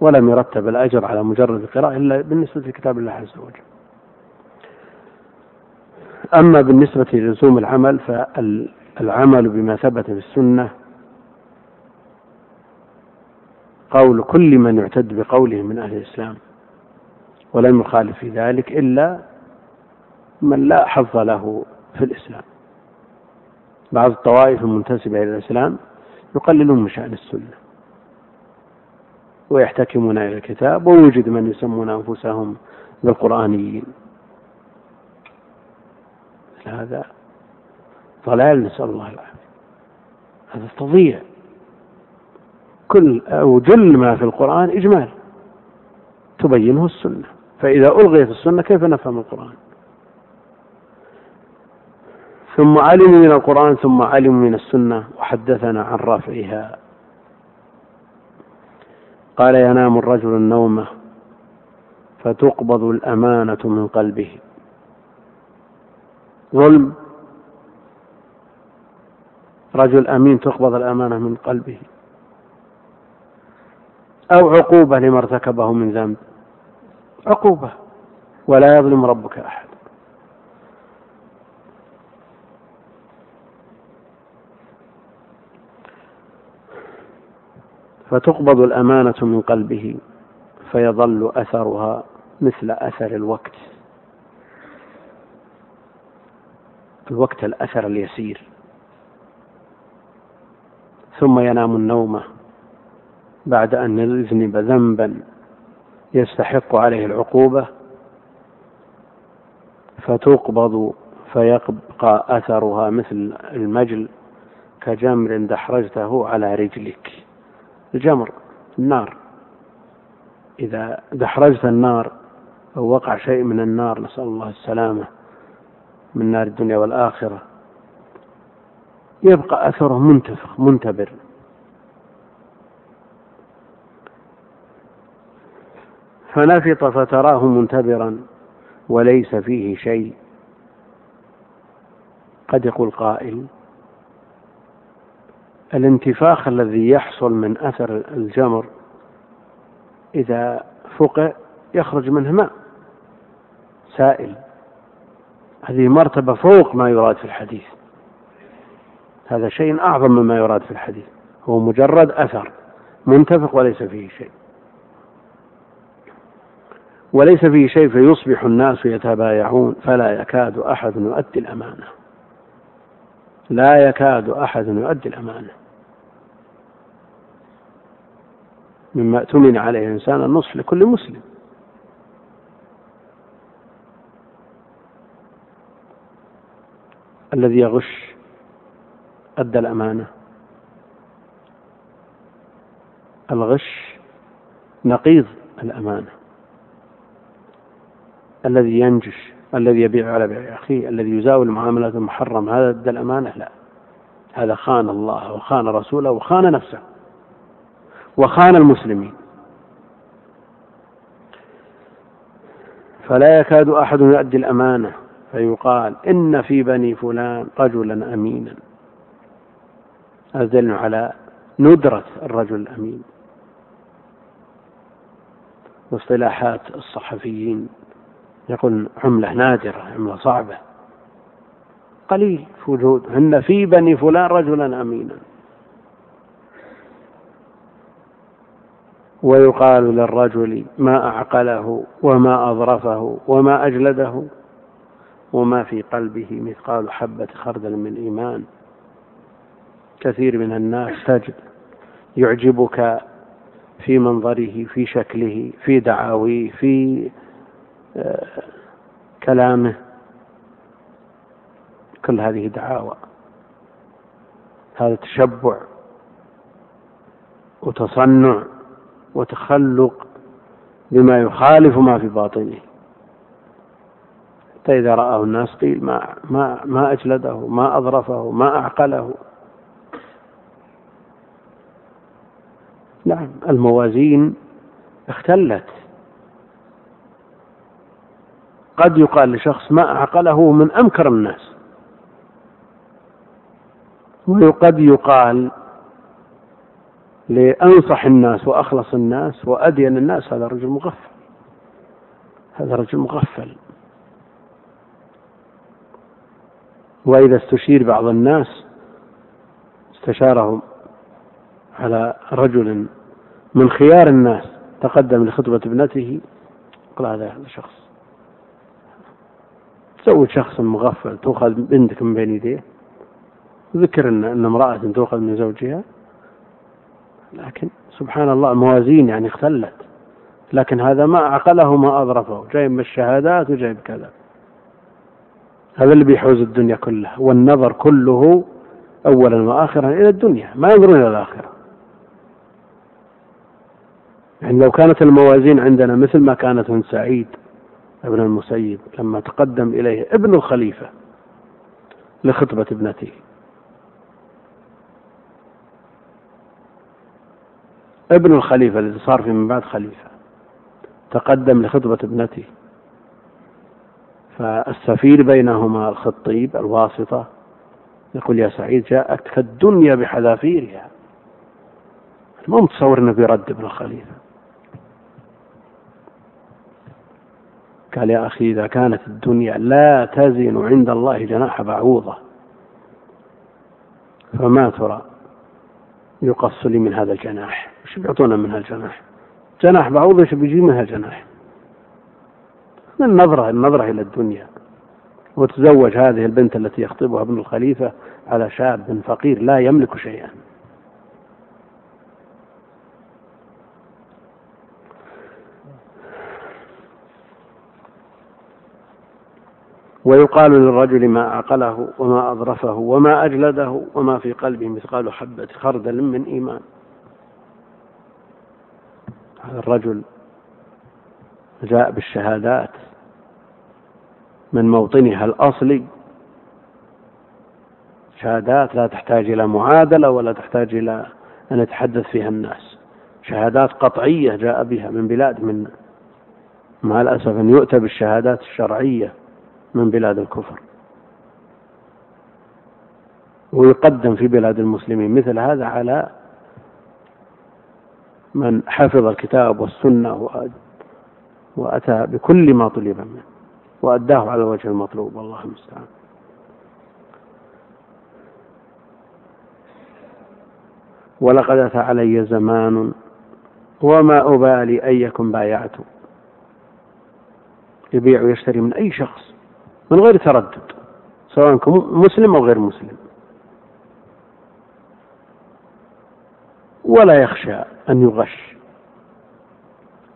ولم يرتب الأجر على مجرد القراءة إلا بالنسبة لكتاب الله عز وجل. أما بالنسبة للزوم العمل فالعمل بما ثبت في السنة قول كل من يعتد بقوله من أهل الإسلام ولم يخالف في ذلك إلا من لا حظ له في الإسلام. بعض الطوائف المنتسبة إلى الإسلام يقللون من شأن السنة. ويحتكمون إلى الكتاب ويوجد من يسمون أنفسهم بالقرآنيين. هذا ضلال نسأل الله العافية. هذا تضييع كل أو جل ما في القرآن إجمال. تبينه السنة. فإذا ألغيت السنة كيف نفهم القرآن؟ ثم علموا من القرآن ثم علموا من السنة وحدثنا عن رفعها. قال ينام الرجل النومة فتقبض الأمانة من قلبه. ظلم. رجل أمين تقبض الأمانة من قلبه. أو عقوبة لما ارتكبه من ذنب. عقوبة. ولا يظلم ربك أحد. فتقبض الأمانة من قلبه فيظل أثرها مثل أثر الوقت. الوقت الأثر اليسير. ثم ينام النومة بعد أن يذنب ذنبا يستحق عليه العقوبة فتقبض فيبقى أثرها مثل المجل كجمر دحرجته على رجلك. الجمر النار. إذا دحرجت النار أو وقع شيء من النار نسأل الله السلامة من نار الدنيا والآخرة. يبقى أثره منتفخ منتبر. فنفط فتراه منتبرا وليس فيه شيء. قد يقول قائل الانتفاخ الذي يحصل من أثر الجمر إذا فقع يخرج منه ماء سائل. هذه مرتبة فوق ما يراد في الحديث. هذا شيء أعظم مما يراد في الحديث. هو مجرد أثر منتفق وليس فيه شيء. وليس فيه شيء فيصبح الناس يتبايعون فلا يكاد أحد يؤدي الأمانة. لا يكاد أحد يؤدي الأمانة. مما اؤتمن عليه الإنسان النصح لكل مسلم. الذي يغش أدى الأمانة. الغش نقيض الأمانة. الذي ينجش الذي يبيع على بيع أخيه الذي يزاول معاملة المحرم هذا أدى الأمانة؟ لا. هذا خان الله وخان رسوله وخان نفسه وخان المسلمين. فلا يكاد أحد يؤدي الأمانة فيقال إن في بني فلان رجلا أمينا. هذا على ندرة الرجل الأمين. واصطلاحات الصحفيين. يقول عملة نادرة عملة صعبة. قليل في وجود إن في بني فلان رجلا أمينا. ويقال للرجل ما أعقله وما أظرفه وما أجلده وما في قلبه مثقال حبة خردل من إيمان. كثير من الناس تجد يعجبك في منظره في شكله في دعاويه في كلامه. كل هذه دعاوى. هذا تشبع وتصنع وتخلق بما يخالف ما في باطنه. حتى إذا رآه الناس قيل ما ما ما أجلده ما أظرفه ما أعقله. نعم الموازين اختلت. قد يقال لشخص ما أعقله من أمكر الناس. وقد يقال لأنصح الناس وأخلص الناس وأدين الناس. هذا رجل مغفل. هذا رجل مغفل. وإذا استشير بعض الناس استشارهم على رجل من خيار الناس تقدم لخطبة ابنته قال هذا شخص. تزوج شخص مغفل تؤخذ بنتك من بين يديه؟ ذكر ان إن امرأة تؤخذ من زوجها. لكن سبحان الله الموازين يعني اختلت. لكن هذا ما عقله ما أظرفه. جايب من الشهادات وجايب كذا. هذا اللي بيحوز الدنيا كلها. والنظر كله أولا وآخرا إلى الدنيا. ما ينظرون إلى الآخرة. يعني لو كانت الموازين عندنا مثل ما كانت من سعيد ابن المسيب لما تقدم إليه ابن الخليفة لخطبة ابنته. ابن الخليفة الذي صار في من بعد خليفة تقدم لخطبة ابنته. فالسفير بينهما الخطيب الواسطة يقول يا سعيد جاءتك الدنيا بحذافيرها. ما متصور انه بيرد ابن الخليفة. قال يا أخي إذا كانت الدنيا لا تزن عند الله جناح بعوضة. فما ترى يقص لي من هذا الجناح؟ وش بيعطونا من هالجناح جناح بعوضة وش بيجي من هالجناح النظرة النظرة إلى الدنيا. وتزوج هذه البنت التي يخطبها ابن الخليفة على شاب فقير لا يملك شيئا. ويقال للرجل ما عقله وما أظرفه وما أجلده وما في قلبه مثقال حبة خردل من إيمان. هذا الرجل جاء بالشهادات من موطنها الأصلي. شهادات لا تحتاج إلى معادلة ولا تحتاج إلى أن يتحدث فيها الناس. شهادات قطعية جاء بها من بلاد من مع الأسف أن يؤتى بالشهادات الشرعية من بلاد الكفر. ويقدم في بلاد المسلمين مثل هذا على من حفظ الكتاب والسنة وأتى بكل ما طلب منه وأداه على الوجه المطلوب. والله المستعان. ولقد أتى علي زمان وما أبالي أيكم بايعت يبيع ويشتري من أي شخص. من غير تردد سواء مسلم أو غير مسلم. ولا يخشى أن يغش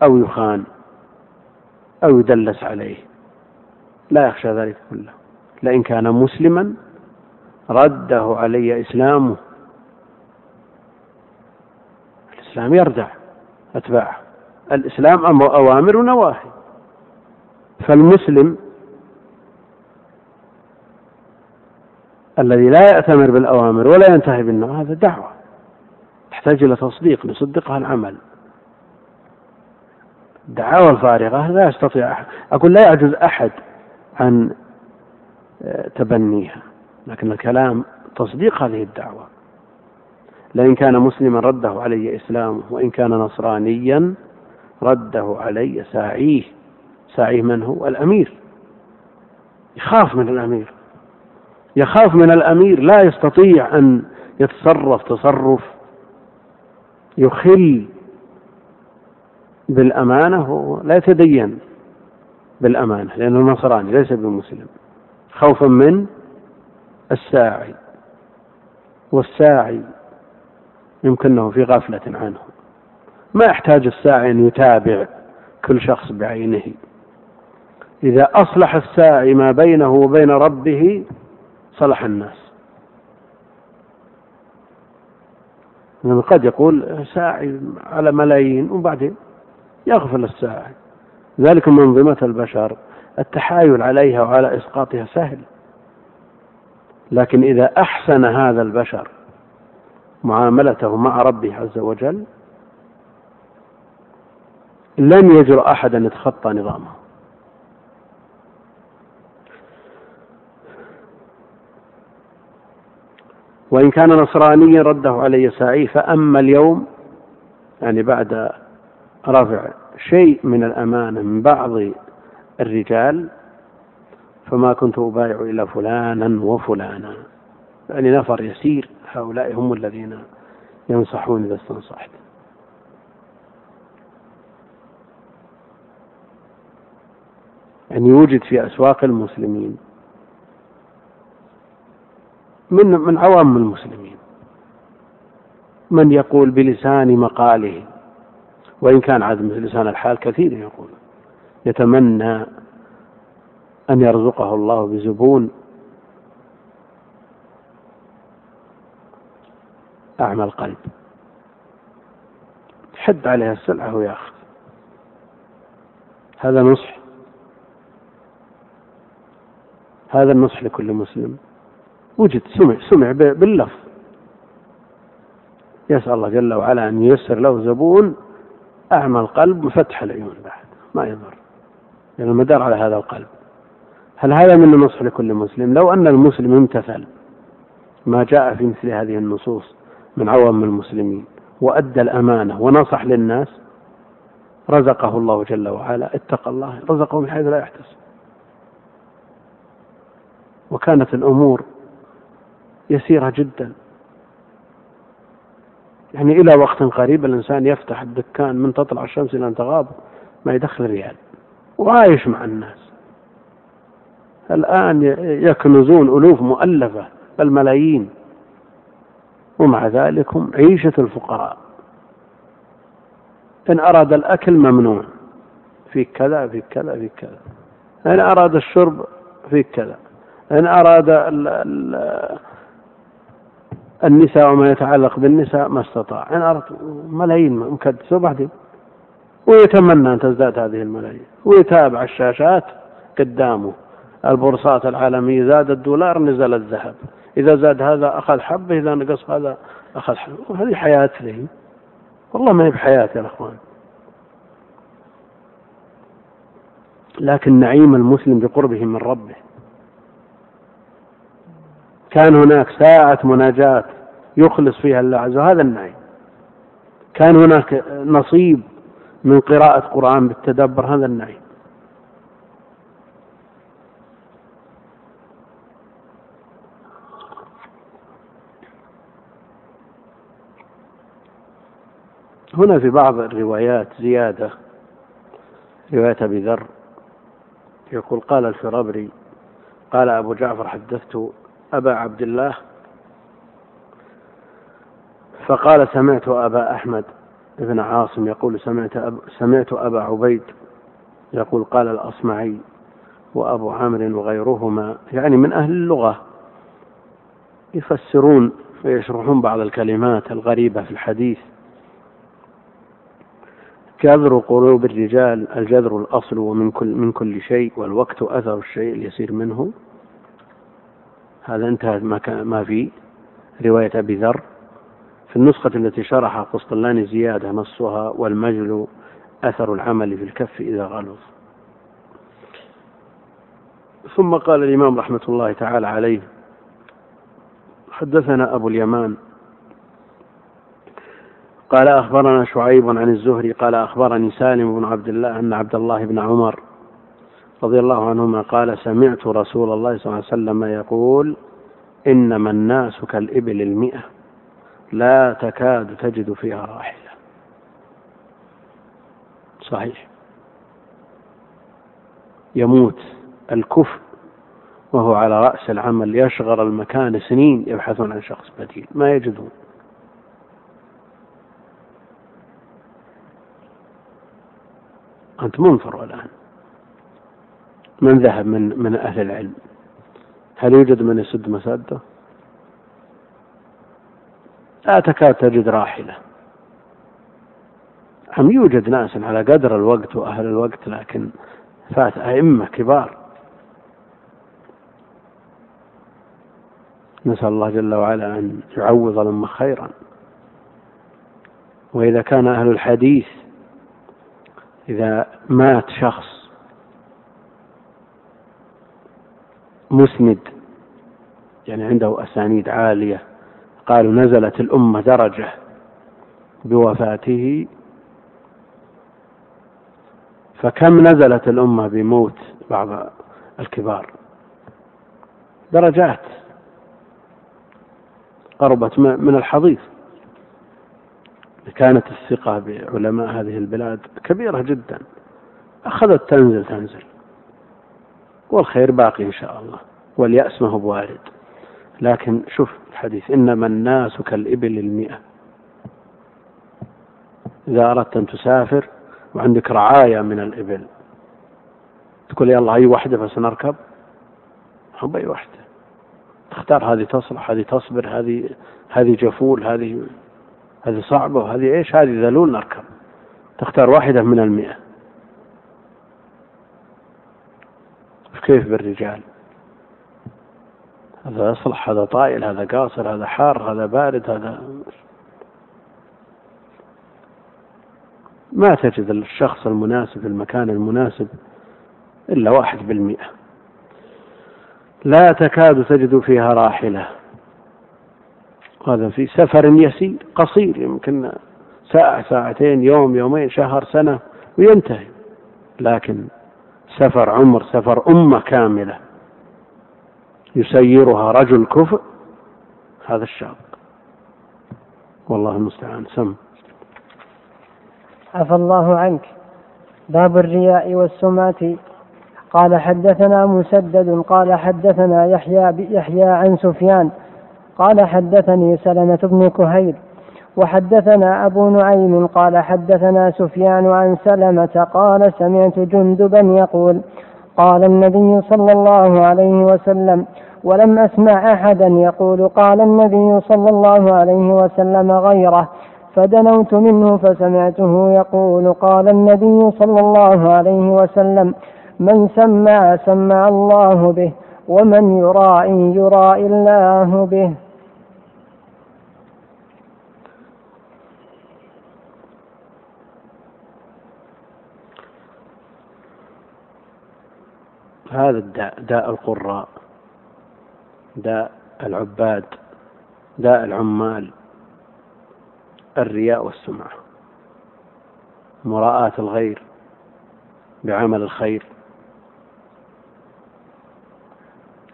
أو يخان أو يدلس عليه. لا يخشى ذلك كله. لئن كان مسلما رده علي إسلامه. الإسلام يردع أتباعه. الإسلام أوامر ونواهي فالمسلم الذي لا يأتمر بالأوامر ولا ينتهي بالنواهي هذا دعوة. تحتاج إلى تصديق يصدقها العمل. الدعاوى الفارغة لا يستطيع أحد. أقول لا يعجز أحد عن آه، تبنيها لكن الكلام تصديق هذه الدعوة. لئن كان مسلما رده علي إسلامه وإن كان نصرانيا رده علي ساعيه. ساعيه من هو؟ الأمير. يخاف من الأمير. يخاف من الأمير لا يستطيع أن يتصرف. تصرف يخل بالأمانة لا يتدين بالأمانة لأنه نصراني ليس بمسلم. خوفا من الساعي والساعي يمكنه في غفلة عنه. ما يحتاج الساعي أن يتابع كل شخص بعينه. إذا أصلح الساعي ما بينه وبين ربه صلح الناس. يعني قد يقول ساعي على ملايين وبعدين يغفل الساعي. ذلك منظمة البشر. التحايل عليها وعلى إسقاطها سهل. لكن إذا أحسن هذا البشر معاملته مع ربه عز وجل لن يجرؤ أحد أن يتخطى نظامه. وإن كان نصرانيا رده علي ساعي فأما اليوم يعني بعد رفع شيء من الأمانة من بعض الرجال فما كنت أبايع إلا فلانا وفلانا. يعني نفر يسير هؤلاء هم الذين ينصحون إذا استنصحت. يعني يوجد في أسواق المسلمين من من عوام المسلمين. من يقول بلسان مقاله وإن كان عاد لسان الحال كثير يقول يتمنى أن يرزقه الله بزبون. أعمى القلب. حد عليها السلعة وياخذ هذا نصح. هذا النصح لكل مسلم. وجد سمع سمع باللفظ. يسأل الله جل وعلا أن ييسر له زبون أعمى القلب وفتح العيون بعد ما يضر. لأن يعني المدار على هذا القلب. هل هذا من النصح لكل مسلم؟ لو أن المسلم امتثل ما جاء في مثل هذه النصوص من عوام المسلمين وأدى الأمانة ونصح للناس رزقه الله جل وعلا اتقى الله رزقه من حيث لا يحتسب. وكانت الأمور يسيرة جدا. يعني إلى وقت قريب الإنسان يفتح الدكان من تطلع الشمس إلى أن تغاب ما يدخل ريال وعايش مع الناس. الآن يكنزون ألوف مؤلفة بل ملايين ومع ذلك هم عيشة الفقراء. إن أراد الأكل ممنوع في كذا في كذا في كذا. إن أراد الشرب في كذا. إن أراد النساء وما يتعلق بالنساء ما استطاع. إن أردت ملايين مكدسة وبعدين. ويتمنى أن تزداد هذه الملايين. ويتابع الشاشات قدامه. البورصات العالمية زاد الدولار نزل الذهب. إذا زاد هذا أخذ حبة إذا نقص هذا أخذ حبة. هذه حياة ذي والله ما هي بحياة يا أخوان. لكن نعيم المسلم بقربه من ربه. كان هناك ساعة مناجاة يخلص فيها الله عز وجل هذا النعيم كان هناك نصيب من قراءة قرآن بالتدبر هذا النعيم هنا في بعض الروايات زيادة رواية أبي ذر يقول قال الفرابري قال أبو جعفر حدثت أبا عبد الله فقال سمعت أبا أحمد بن عاصم يقول سمعت أب سمعت أبا عبيد يقول قال الأصمعي وأبو عامر وغيرهما يعني من أهل اللغة يفسرون ويشرحون بعض الكلمات الغريبة في الحديث. جذر قلوب الرجال الجذر الأصل ومن كل من كل شيء والوقت أثر الشيء اليسير منه. هذا انتهى ما ما في رواية أبي ذر. في النسخة التي شرحها قسطلاني زيادة نصها والمجل أثر العمل في الكف إذا غلظ. ثم قال الإمام رحمة الله تعالى عليه حدثنا أبو اليمان. قال أخبرنا شعيب عن الزهري قال أخبرني سالم بن عبد الله أن عبد الله بن عمر رضي الله عنهما قال سمعت رسول الله صلى الله عليه وسلم يقول إنما الناس كالإبل المئة لا تكاد تجد فيها راحلة. صحيح. يموت الكفء وهو على رأس العمل يشغل المكان سنين يبحثون عن شخص بديل ما يجدون. أنت منظر الآن. من ذهب من من أهل العلم؟ هل يوجد من يسد مساده؟ لا تكاد تجد راحلة. أم يوجد ناس على قدر الوقت وأهل الوقت لكن فات أئمة كبار؟ نسأل الله جل وعلا أن يعوض الأمة خيرا. وإذا كان أهل الحديث إذا مات شخص مسند يعني عنده أسانيد عالية. قالوا نزلت الأمة درجة بوفاته. فكم نزلت الأمة بموت بعض الكبار؟ درجات قربت من الحضيض. كانت الثقة بعلماء هذه البلاد كبيرة جدا. أخذت تنزل تنزل. والخير باقي إن شاء الله. واليأس ما هو بوارد. لكن شوف الحديث إنما الناس كالإبل المئة. إذا أردت أن تسافر وعندك رعاية من الإبل تقول يلا أي واحدة بس نركب هو بأي واحدة تختار هذه تصلح هذه تصبر هذه هذه جفول هذه هذه صعبة وهذه إيش؟ هذه ذلول نركب. تختار واحدة من المئة. كيف بالرجال؟ هذا يصلح هذا طائل هذا قاصر هذا حار هذا بارد هذا ما تجد الشخص المناسب المكان المناسب إلا واحد بالمئة. لا تكاد تجد فيها راحلة. هذا في سفر يسير قصير يمكن ساعة ساعتين يوم يومين شهر سنة وينتهي. لكن سفر عمر سفر أمة كاملة. يسيرها رجل كفء هذا الشاق. والله المستعان. سم. عفى الله عنك. باب الرياء والسمعة قال حدثنا مسدد قال حدثنا يحيى يحيى عن سفيان. قال حدثني سلمة بن كهيل. وحدثنا أبو نعيم قال حدثنا سفيان عن سلمة قال سمعت جندبا يقول قال النبي صلى الله عليه وسلم ولم أسمع أحدا يقول قال النبي صلى الله عليه وسلم غيره فدنوت منه فسمعته يقول قال النبي صلى الله عليه وسلم من سمع سمع الله به ومن يرائي يرائي الله به هذا الداء داء القراء داء العباد داء العمال الرياء والسمعة. مراءاة الغير بعمل الخير.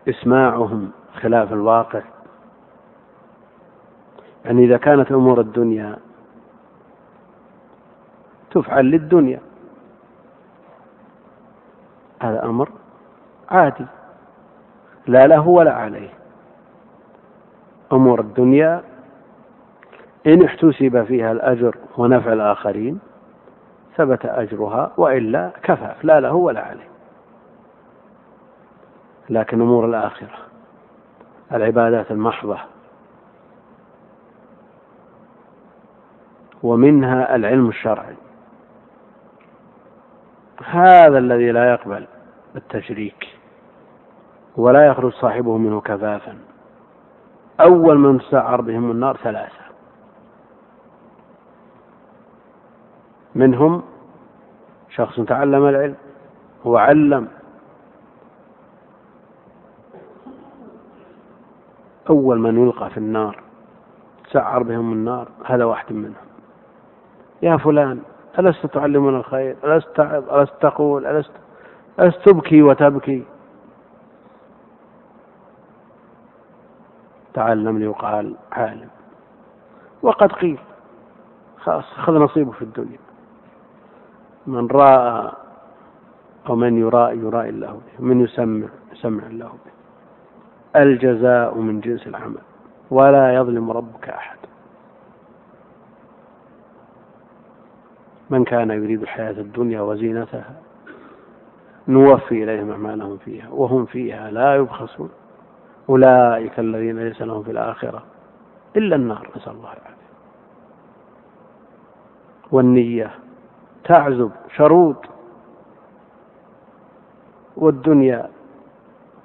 إسماعهم خلاف الواقع. يعني إذا كانت أمور الدنيا تفعل للدنيا. هذا أمر عادي. لا له ولا عليه. أمور الدنيا إن احتسب فيها الأجر ونفع الآخرين ثبت أجرها وإلا كفى. لا له ولا عليه. لكن أمور الآخرة العبادات المحضة ومنها العلم الشرعي. هذا الذي لا يقبل التشريك. ولا يخرج صاحبه منه كفافا أول من تسعر بهم النار ثلاثة. منهم شخص تعلم العلم وعلم أول من يلقى في النار تسعر بهم النار هذا واحد منهم. يا فلان ألست تعلمنا الخير؟ ألست ألست تقول؟ ألست ألست تبكي وتبكي؟ تعلم ليقال عالم. وقد قيل خلاص خذ نصيبه في الدنيا. من رأى أو من يرائي يرائي الله به من يسمع يسمع الله به. الجزاء من جنس العمل ولا يظلم ربك أحد. من كان يريد الحياة الدنيا وزينتها نوفي إليهم أعمالهم فيها وهم فيها لا يبخسون. أولئك الذين ليس لهم في الآخرة إلا النار نسأل الله العافية. والنية تعزب شرود والدنيا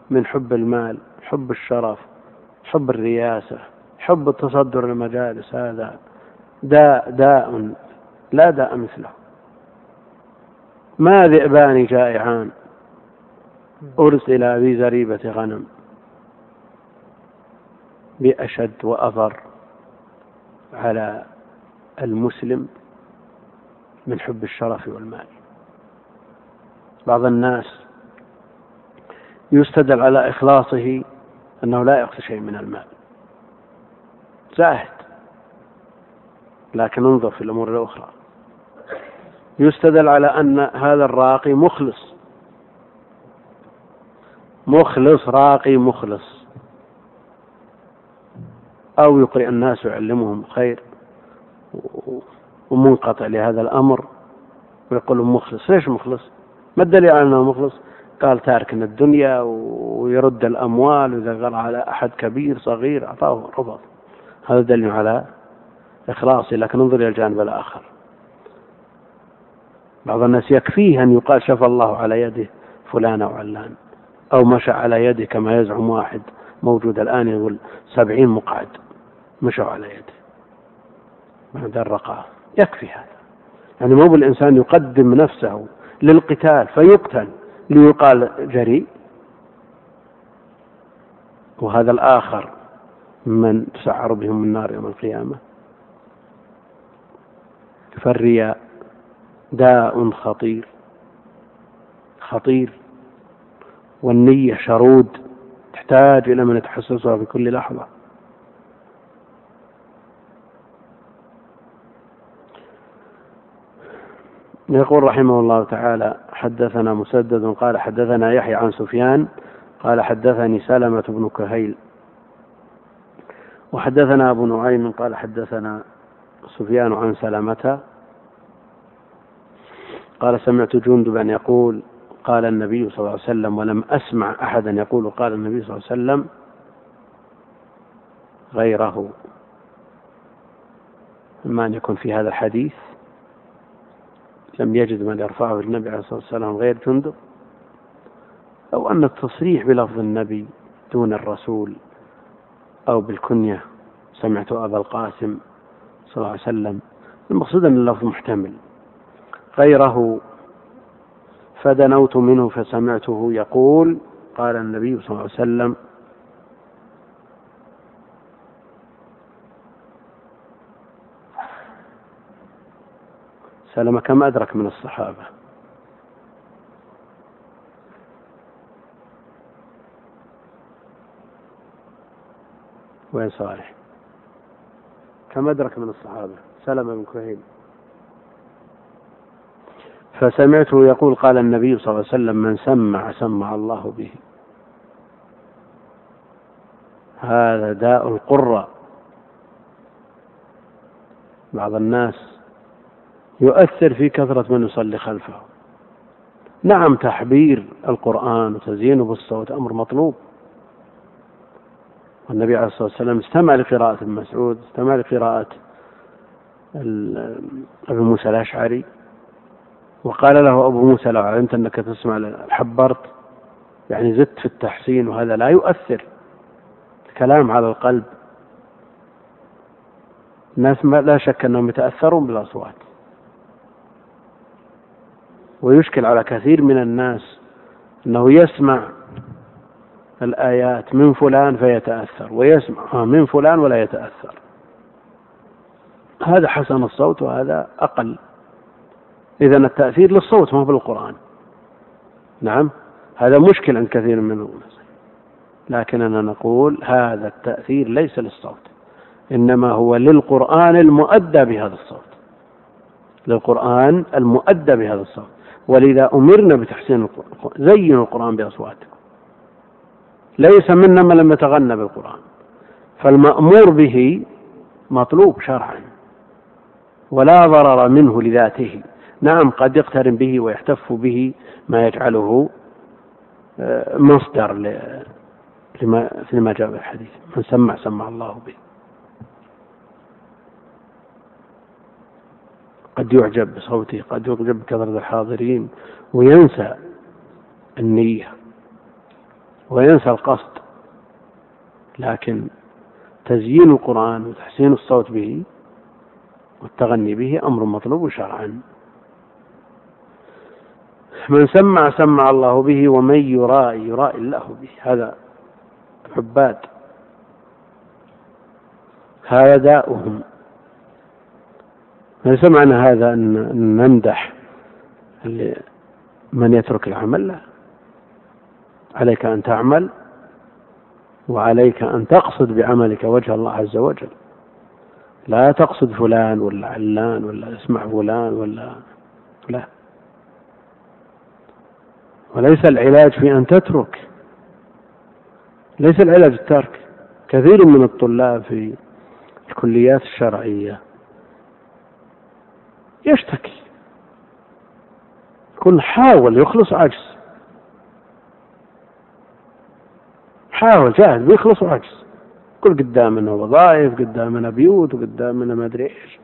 من حب المال حب الشرف حب الرياسة حب التصدر المجالس هذا داء داء لا داء مثله. ما ذئبان جائعان. أرسل في زريبة غنم. بأشد وأضر على المسلم من حب الشرف والمال. بعض الناس يستدل على إخلاصه أنه لا يأخذ شيء من المال. زاهد. لكن انظر في الأمور الأخرى. يستدل على أن هذا الراقي مخلص. مخلص راقي مخلص. أو يقرئ الناس ويعلمهم خير ومنقطع لهذا الأمر ويقول مخلص. ليش مخلص؟ ما الدليل على أنه مخلص؟ قال تارك الدنيا ويرد الأموال وإذا قال على أحد كبير صغير أعطاه رفض. هذا دليل على إخلاصه لكن انظر إلى الجانب الآخر. بعض الناس يكفيه أن يقال شفى الله على يده فلان أو علان أو مشى على يده كما يزعم واحد. موجود الآن يقول سبعين مقعد مشوا على يده. بعد الرقاة يكفي هذا. يعني مو بالإنسان يقدم نفسه للقتال فيقتل ليقال جريء وهذا الآخر من تسعر بهم النار يوم القيامة. فالرياء داء خطير. خطير. والنية شرود. تحتاج إلى من يتحسسها في كل لحظة. يقول رحمه الله تعالى حدثنا مسدد قال حدثنا يحيى عن سفيان قال حدثني سلمة بن كهيل. وحدثنا أبو نعيم قال حدثنا سفيان عن سلمة قال سمعت جندبا يقول قال النبي صلى الله عليه وسلم ولم أسمع أحدا يقول قال النبي صلى الله عليه وسلم غيره. إما أن يكون في هذا الحديث لم يجد من يرفعه النبي عليه الصلاة والسلام غير جندب أو أن التصريح بلفظ النبي دون الرسول أو بالكنية. سمعت أبا القاسم صلى الله عليه وسلم. المقصود أن اللفظ محتمل. غيره فدنوت منه فسمعته يقول قال النبي صلى الله عليه وسلم سلم كم أدرك من الصحابة؟ وين صالح؟ كم أدرك من الصحابة؟ سلم بن كهيل فسمعته يقول قال النبي صلى الله عليه وسلم من سمع سمع الله به. هذا داء القرى بعض الناس يؤثر في كثرة من يصلي خلفه. نعم تحبير القرآن وتزيينه بالصوت أمر مطلوب. والنبي عليه الصلاة والسلام استمع لقراءة ابن مسعود استمع لقراءة أبي موسى الأشعري. وقال له أبو موسى لو علمت أنك تسمع حبرت يعني زدت في التحسين وهذا لا يؤثر. الكلام على القلب. الناس لا شك أنهم يتأثرون بالأصوات. ويشكل على كثير من الناس أنه يسمع الآيات من فلان فيتأثر ويسمع من فلان ولا يتأثر. هذا حسن الصوت وهذا أقل. إذا التأثير للصوت ما هو بالقرآن. نعم؟ هذا مشكل عند كثير من الناس. لكننا نقول هذا التأثير ليس للصوت إنما هو للقرآن المؤدى بهذا الصوت. للقرآن المؤدى بهذا الصوت. ولذا أمرنا بتحسين القرآن زينوا القرآن بأصواتكم. ليس منا من لم يتغنى بالقرآن. فالمأمور به مطلوب شرعا. ولا ضرر منه لذاته. نعم قد يقترن به ويحتف به ما يجعله آه، مصدر لما لما جاء الحديث. من سمع سمع الله به. قد يعجب بصوته قد يعجب بكثرة الحاضرين وينسى النية وينسى القصد. لكن تزيين القرآن وتحسين الصوت به والتغني به أمر مطلوب شرعا من سمع سمع الله به ومن يرائي يرائي الله به. هذا عباد هذا داؤهم. ليس معنى هذا أن نمدح من يترك العمل؟ لا. عليك أن تعمل وعليك أن تقصد بعملك وجه الله عز وجل. لا تقصد فلان ولا علان ولا اسمع فلان ولا لا. وليس العلاج في أن تترك. ليس العلاج الترك. كثير من الطلاب في الكليات الشرعية يشتكي. يكون حاول يخلص عجز. حاول جاهد بيخلص وعجز كل قدامنا وظائف قدامنا بيوت وقدامنا ما أدري إيش.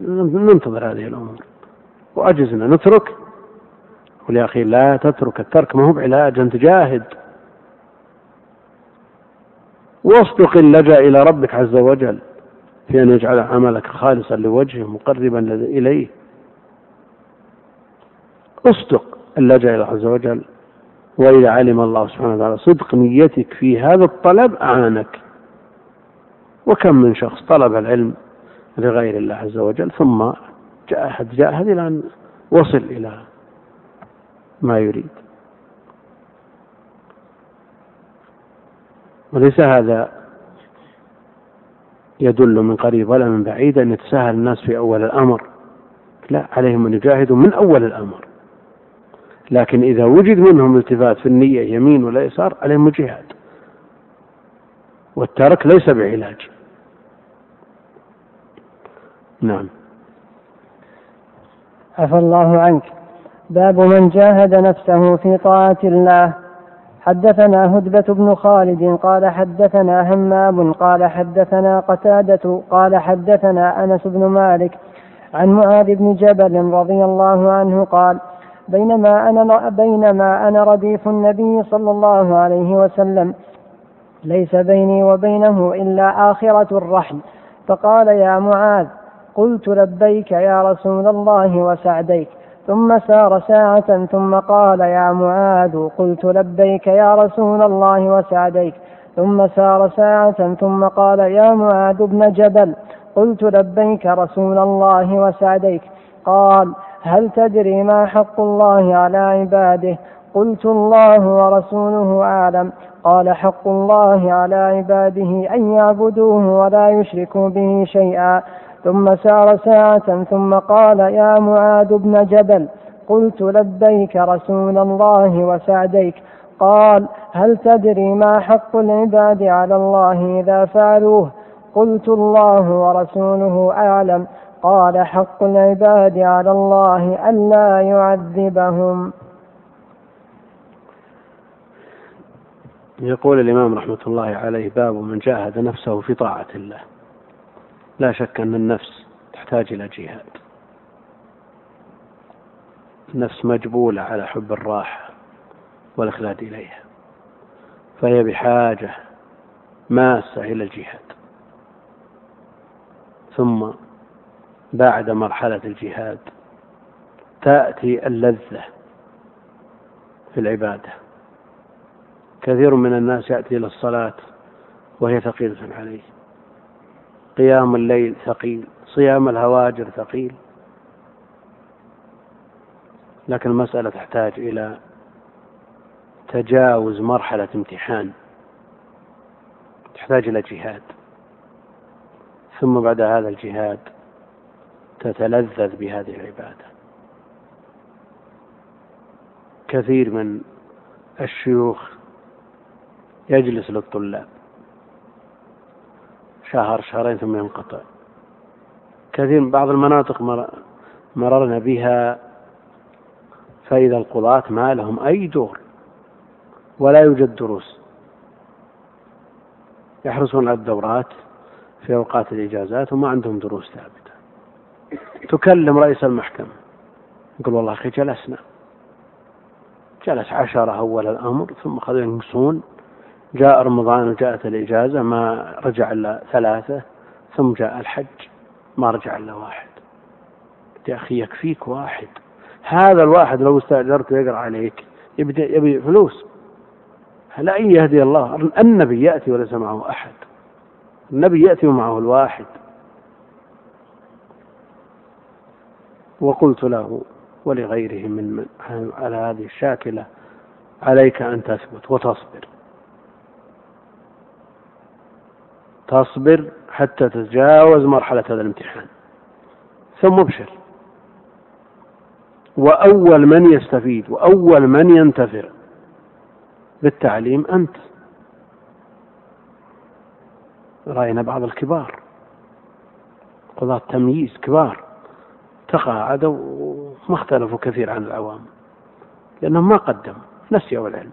ننتظر هذه الأمور. وعجزنا نترك. قل يا أخي لا تترك الترك ما هو بعلاج أنت جاهد. واصدق اللجأ إلى ربك عز وجل في أن يجعل عملك خالصا لوجهه مقربا إليه. اصدق اللجأ إلى الله عز وجل. وإذا علم الله سبحانه وتعالى صدق نيتك في هذا الطلب أعانك. وكم من شخص طلب العلم لغير الله عز وجل ثم جاهد جاهد إلى أن وصل إلى ما يريد. وليس هذا يدل من قريب ولا من بعيد أن يتساهل الناس في أول الأمر. لا عليهم أن يجاهدوا من أول الأمر. لكن إذا وجد منهم التفات في النية يمين ولا يسار عليهم الجهاد. والترك ليس بعلاج. نعم. عفى الله عنك. باب من جاهد نفسه في طاعة الله. حدثنا هدبة بن خالد قال حدثنا همام قال حدثنا قتادة قال حدثنا أنس بن مالك عن معاذ بن جبل رضي الله عنه قال بينما أنا بينما أنا رديف النبي صلى الله عليه وسلم ليس بيني وبينه إلا آخرة الرحل فقال يا معاذ قلت لبيك يا رسول الله وسعديك. ثم سار ساعة ثم قال يا معاذ قلت لبيك يا رسول الله وسعديك. ثم سار ساعة ثم قال يا معاذ بن جبل قلت لبيك رسول الله وسعديك. قال هل تدري ما حق الله على عباده؟ قلت الله ورسوله أعلم. قال حق الله على عباده أن يعبدوه ولا يشركوا به شيئا. ثم سار ساعة ثم قال يا معاذ بن جبل قلت لبيك رسول الله وسعديك. قال هل تدري ما حق العباد على الله إذا فعلوه؟ قلت الله ورسوله أعلم. قال حق العباد على الله ألا يعذبهم. يقول الإمام رحمة الله عليه باب من جاهد نفسه في طاعة الله. لا شك أن النفس تحتاج إلى جهاد. النفس مجبولة على حب الراحة والإخلاد إليها فهي بحاجة ماسة إلى الجهاد. ثم بعد مرحلة الجهاد تأتي اللذة في العبادة. كثير من الناس يأتي إلى الصلاة وهي ثقيلة عليه. قيام الليل ثقيل صيام الهواجر ثقيل. لكن المسألة تحتاج إلى تجاوز مرحلة امتحان. تحتاج إلى جهاد. ثم بعد هذا الجهاد تتلذذ بهذه العبادة. كثير من الشيوخ يجلس للطلاب. شهر شهرين ثم ينقطع. كثير من بعض المناطق مررنا بها فإذا القضاة ما لهم أي دور ولا يوجد دروس. يحرصون على الدورات في أوقات الإجازات وما عندهم دروس ثابتة. تكلم رئيس المحكمة يقول والله أخي جلسنا. جلس عشرة أول الأمر ثم خذوا ينقصون جاء رمضان وجاءت الإجازة ما رجع إلا ثلاثة ثم جاء الحج ما رجع إلا واحد. يا أخي يكفيك واحد. هذا الواحد لو استأجرته يقرأ عليك يبي يبي فلوس. لا أن يهدي الله النبي يأتي وليس معه أحد. النبي يأتي ومعه الواحد. وقلت له ولغيره من, من على هذه الشاكلة عليك أن تثبت وتصبر. تصبر حتى تتجاوز مرحلة هذا الامتحان. ثم ابشر. وأول من يستفيد وأول من ينتفع بالتعليم أنت. رأينا بعض الكبار قضاة تمييز كبار تقاعدوا وما اختلفوا كثير عن العوام لأنهم ما قدموا نسيوا العلم.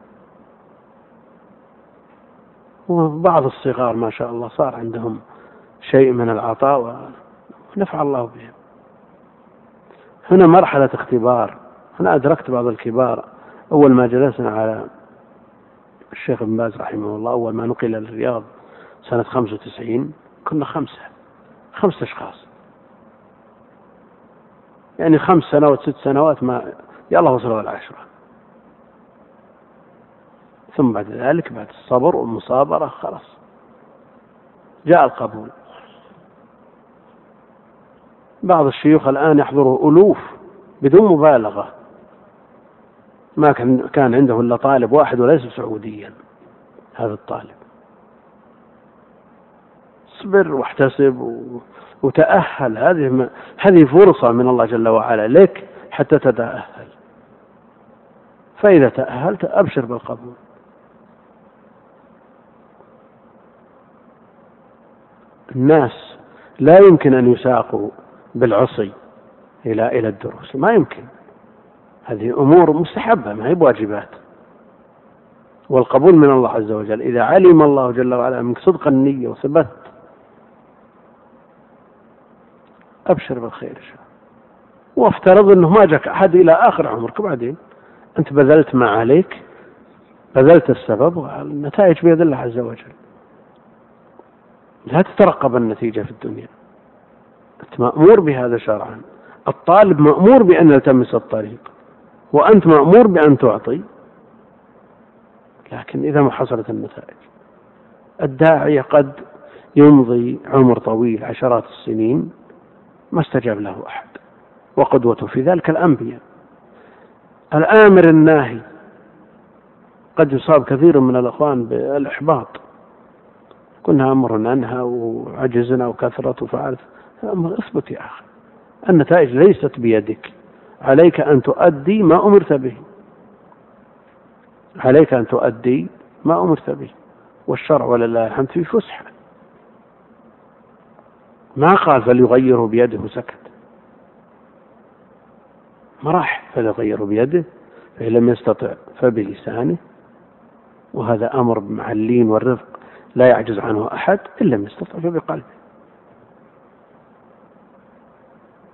وبعض الصغار ما شاء الله صار عندهم شيء من العطاء ونفع الله بهم هنا مرحلة اختبار. أنا أدركت بعض الكبار. أول ما جلسنا على الشيخ ابن باز رحمه الله أول ما نقل الرياض سنة 95 كنا خمسة. خمسة أشخاص. يعني خمس سنوات ست سنوات ما يلا وصلوا العشرة. ثم بعد ذلك بعد الصبر والمصابرة خلاص. جاء القبول. بعض الشيوخ الآن يحضره ألوف بدون مبالغة. ما كان كان عنده إلا طالب واحد وليس سعوديا هذا الطالب. اصبر واحتسب وتأهل. هذه هذه فرصة من الله جل وعلا لك حتى تتأهل. فإذا تأهلت أبشر بالقبول. الناس لا يمكن أن يساقوا بالعصي إلى إلى الدروس. ما يمكن. هذه أمور مستحبة ما هي بواجبات. والقبول من الله عز وجل. إذا علم الله جل وعلا منك صدق النية وثبت أبشر بالخير وافترض أنه ما جاك أحد إلى آخر عمرك بعدين. أنت بذلت ما عليك بذلت السبب والنتائج بيد الله عز وجل. لا تترقب النتيجة في الدنيا. أنت مأمور بهذا شرعا. الطالب مأمور بأن يلتمس الطريق. وأنت مأمور بأن تعطي. لكن إذا ما حصلت النتائج. الداعية قد يمضي عمر طويل عشرات السنين ما استجاب له أحد. وقدوته في ذلك الأنبياء. الآمر الناهي. قد يصاب كثير من الأخوان بالإحباط. كنا أمر أنهى وعجزنا وكثرت وفعلت. أمر اثبت يا أخي. النتائج ليست بيدك. عليك أن تؤدي ما أمرت به. عليك أن تؤدي ما أمرت به. والشرع ولله الحمد في فسحة. ما قال فليغيره بيده وسكت ما راح فليغيره بيده فإن لم يستطع فبلسانه. وهذا أمر مع اللين والرفق. لا يعجز عنه أحد إن لم يستطع فبقلبه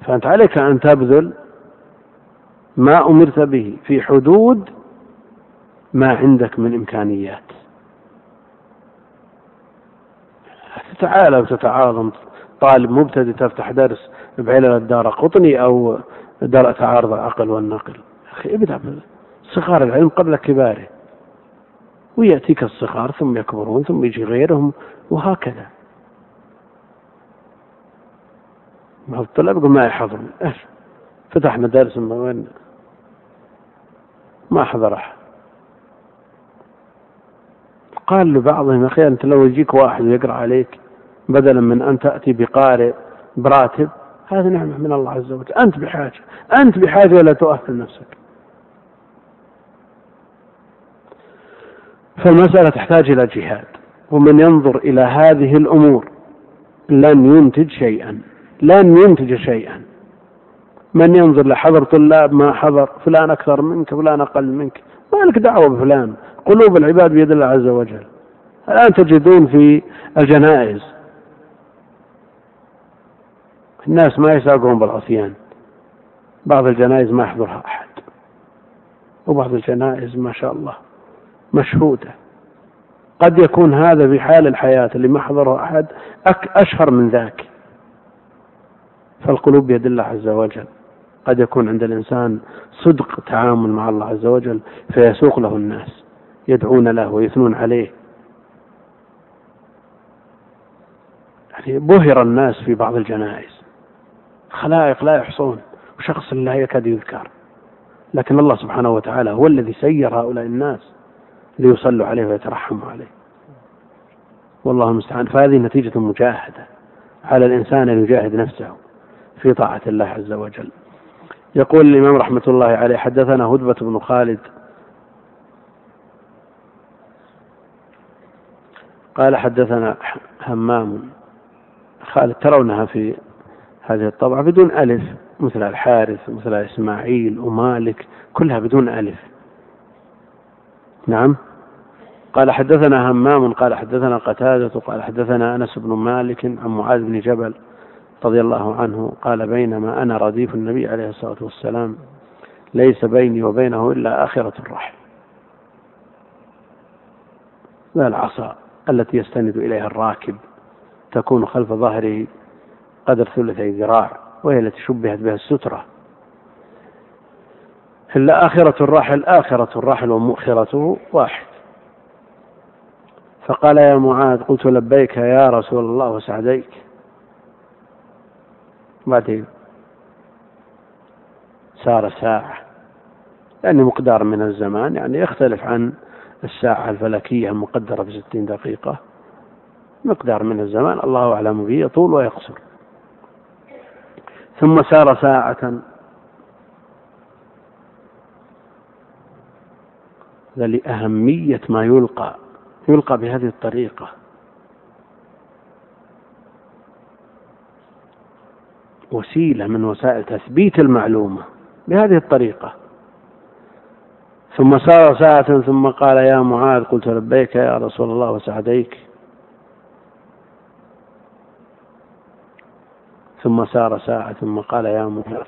فأنت عليك أن تبذل ما أمرت به في حدود ما عندك من إمكانيات. تتعالى وتتعاظم. طالب مبتدئ تفتح درس بعلل الدار قطني أو درء تعارض العقل والنقل. أخي ابدأ صغار العلم قبل كباره. ويأتيك الصغار ثم يكبرون ثم يجي غيرهم وهكذا. ما الطلاب ما يحضرون إيش فتحنا درس وين؟ ما حضر. احد قال لبعضهم يا أخي أنت لو يجيك واحد ويقرأ عليك بدلا من أن تأتي بقارئ براتب هذه نعمة من الله عز وجل. أنت بحاجة أنت بحاجة ولا تؤهل نفسك. فالمساله تحتاج إلى جهاد. ومن ينظر إلى هذه الأمور لن ينتج شيئا. لن ينتج شيئا. من ينظر لحضر طلاب ما حضر فلان أكثر منك فلان أقل منك. ما لك دعوة بفلان. قلوب العباد بيد الله عز وجل. الآن تجدون في الجنائز. الناس ما يساقون بالعصيان. بعض الجنائز ما يحضرها أحد. وبعض الجنائز ما شاء الله. مشهودة. قد يكون هذا في حال الحياة اللي ما حضره أحد أشهر من ذاك. فالقلوب بيد الله عز وجل. قد يكون عند الإنسان صدق تعامل مع الله عز وجل فيسوق له الناس يدعون له ويثنون عليه. يعني بهر الناس في بعض الجنائز. خلائق لا يحصون وشخص لا يكاد يذكر. لكن الله سبحانه وتعالى هو الذي سير هؤلاء الناس. ليصلوا عليه ويترحموا عليه. والله المستعان. فهذه نتيجة مجاهدة على الإنسان أن يجاهد نفسه في طاعة الله عز وجل. يقول الإمام رحمة الله عليه حدثنا هدبة بن خالد. قال حدثنا همام خالد ترونها في هذه الطبعة بدون ألف مثل الحارث مثل إسماعيل ومالك كلها بدون ألف. نعم؟ قال حدثنا همام قال حدثنا قتادة قال حدثنا أنس بن مالك عن معاذ بن جبل رضي الله عنه قال بينما أنا رديف النبي عليه الصلاة والسلام ليس بيني وبينه إلا آخرة الرحل لا العصا التي يستند إليها الراكب تكون خلف ظهره قدر ثلثي ذراع وهي التي شبهت بها السترة. إلا آخرة الراحل آخرة الراحل ومؤخرته واحد. فقال يا معاذ قلت لبيك يا رسول الله وسعديك. بعدين سار ساعة يعني مقدار من الزمان يعني يختلف عن الساعة الفلكية المقدرة بستين دقيقة. مقدار من الزمان الله أعلم به يطول ويقصر. ثم سار ساعة. لأهمية ما يلقى. يلقى بهذه الطريقة. وسيلة من وسائل تثبيت المعلومة بهذه الطريقة. ثم سار ساعة ثم قال يا معاذ قلت لبيك يا رسول الله وسعديك. ثم سار ساعة ثم قال يا معاذ.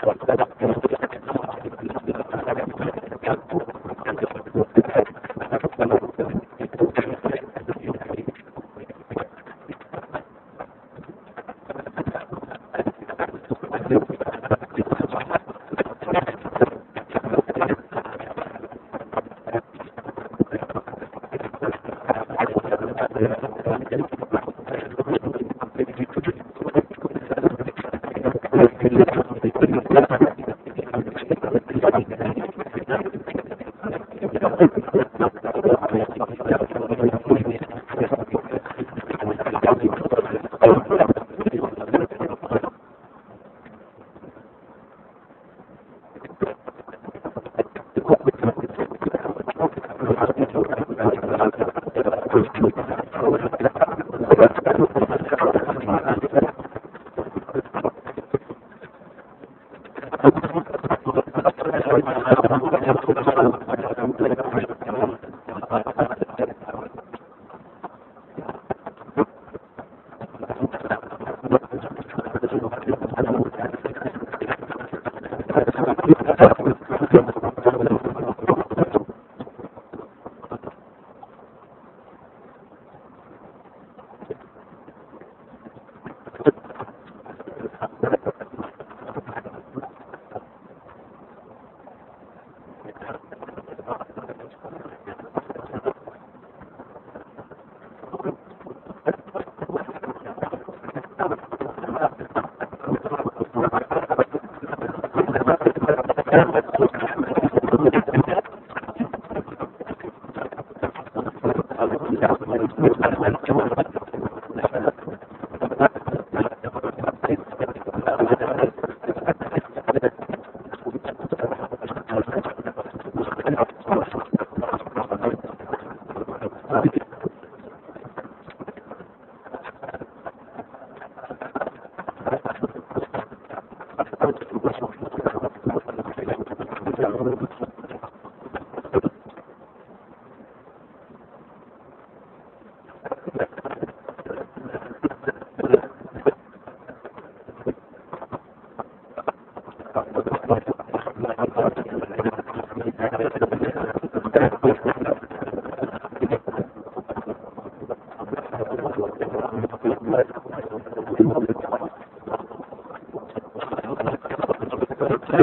使ってください。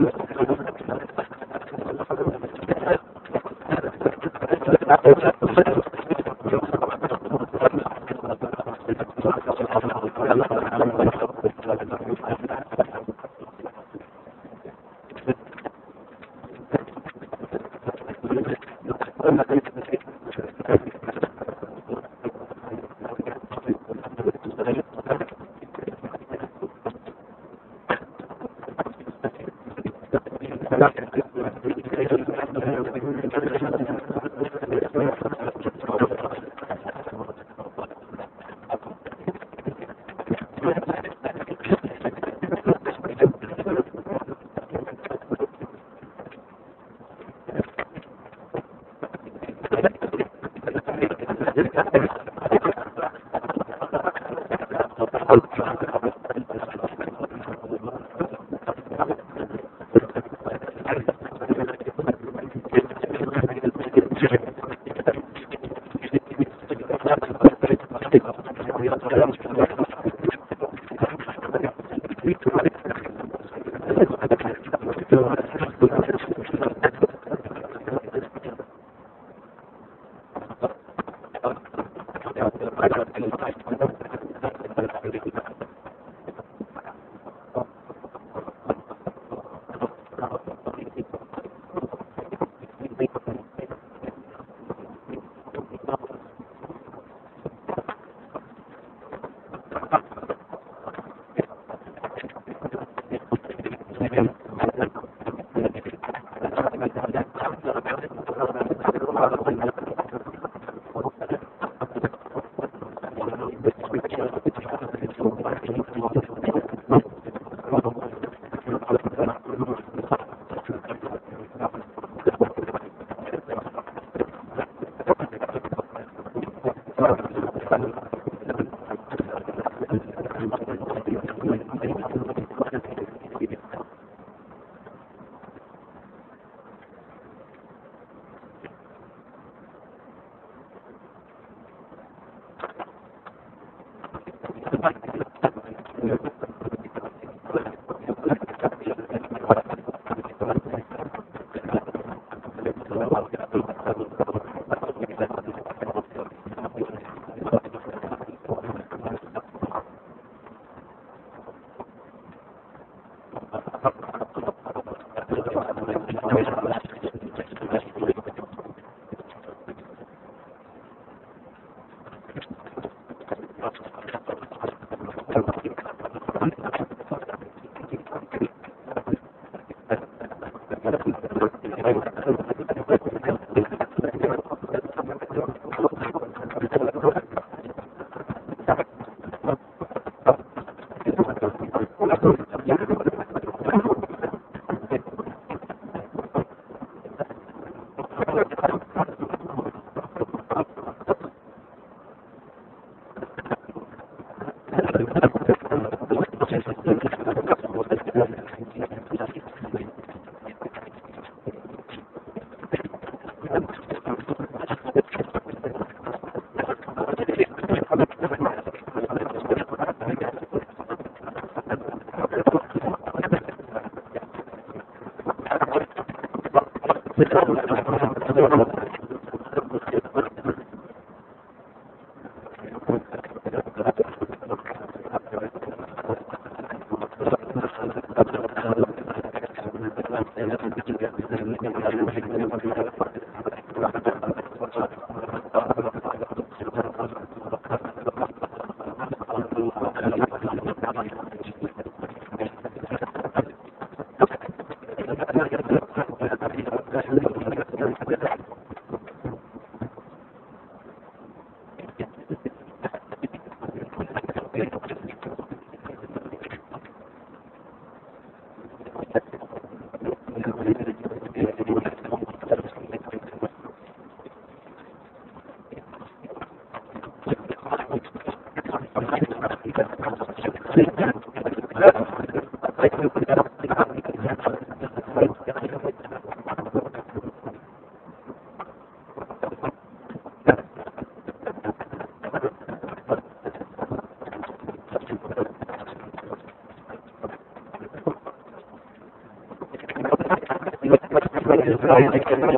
some hay,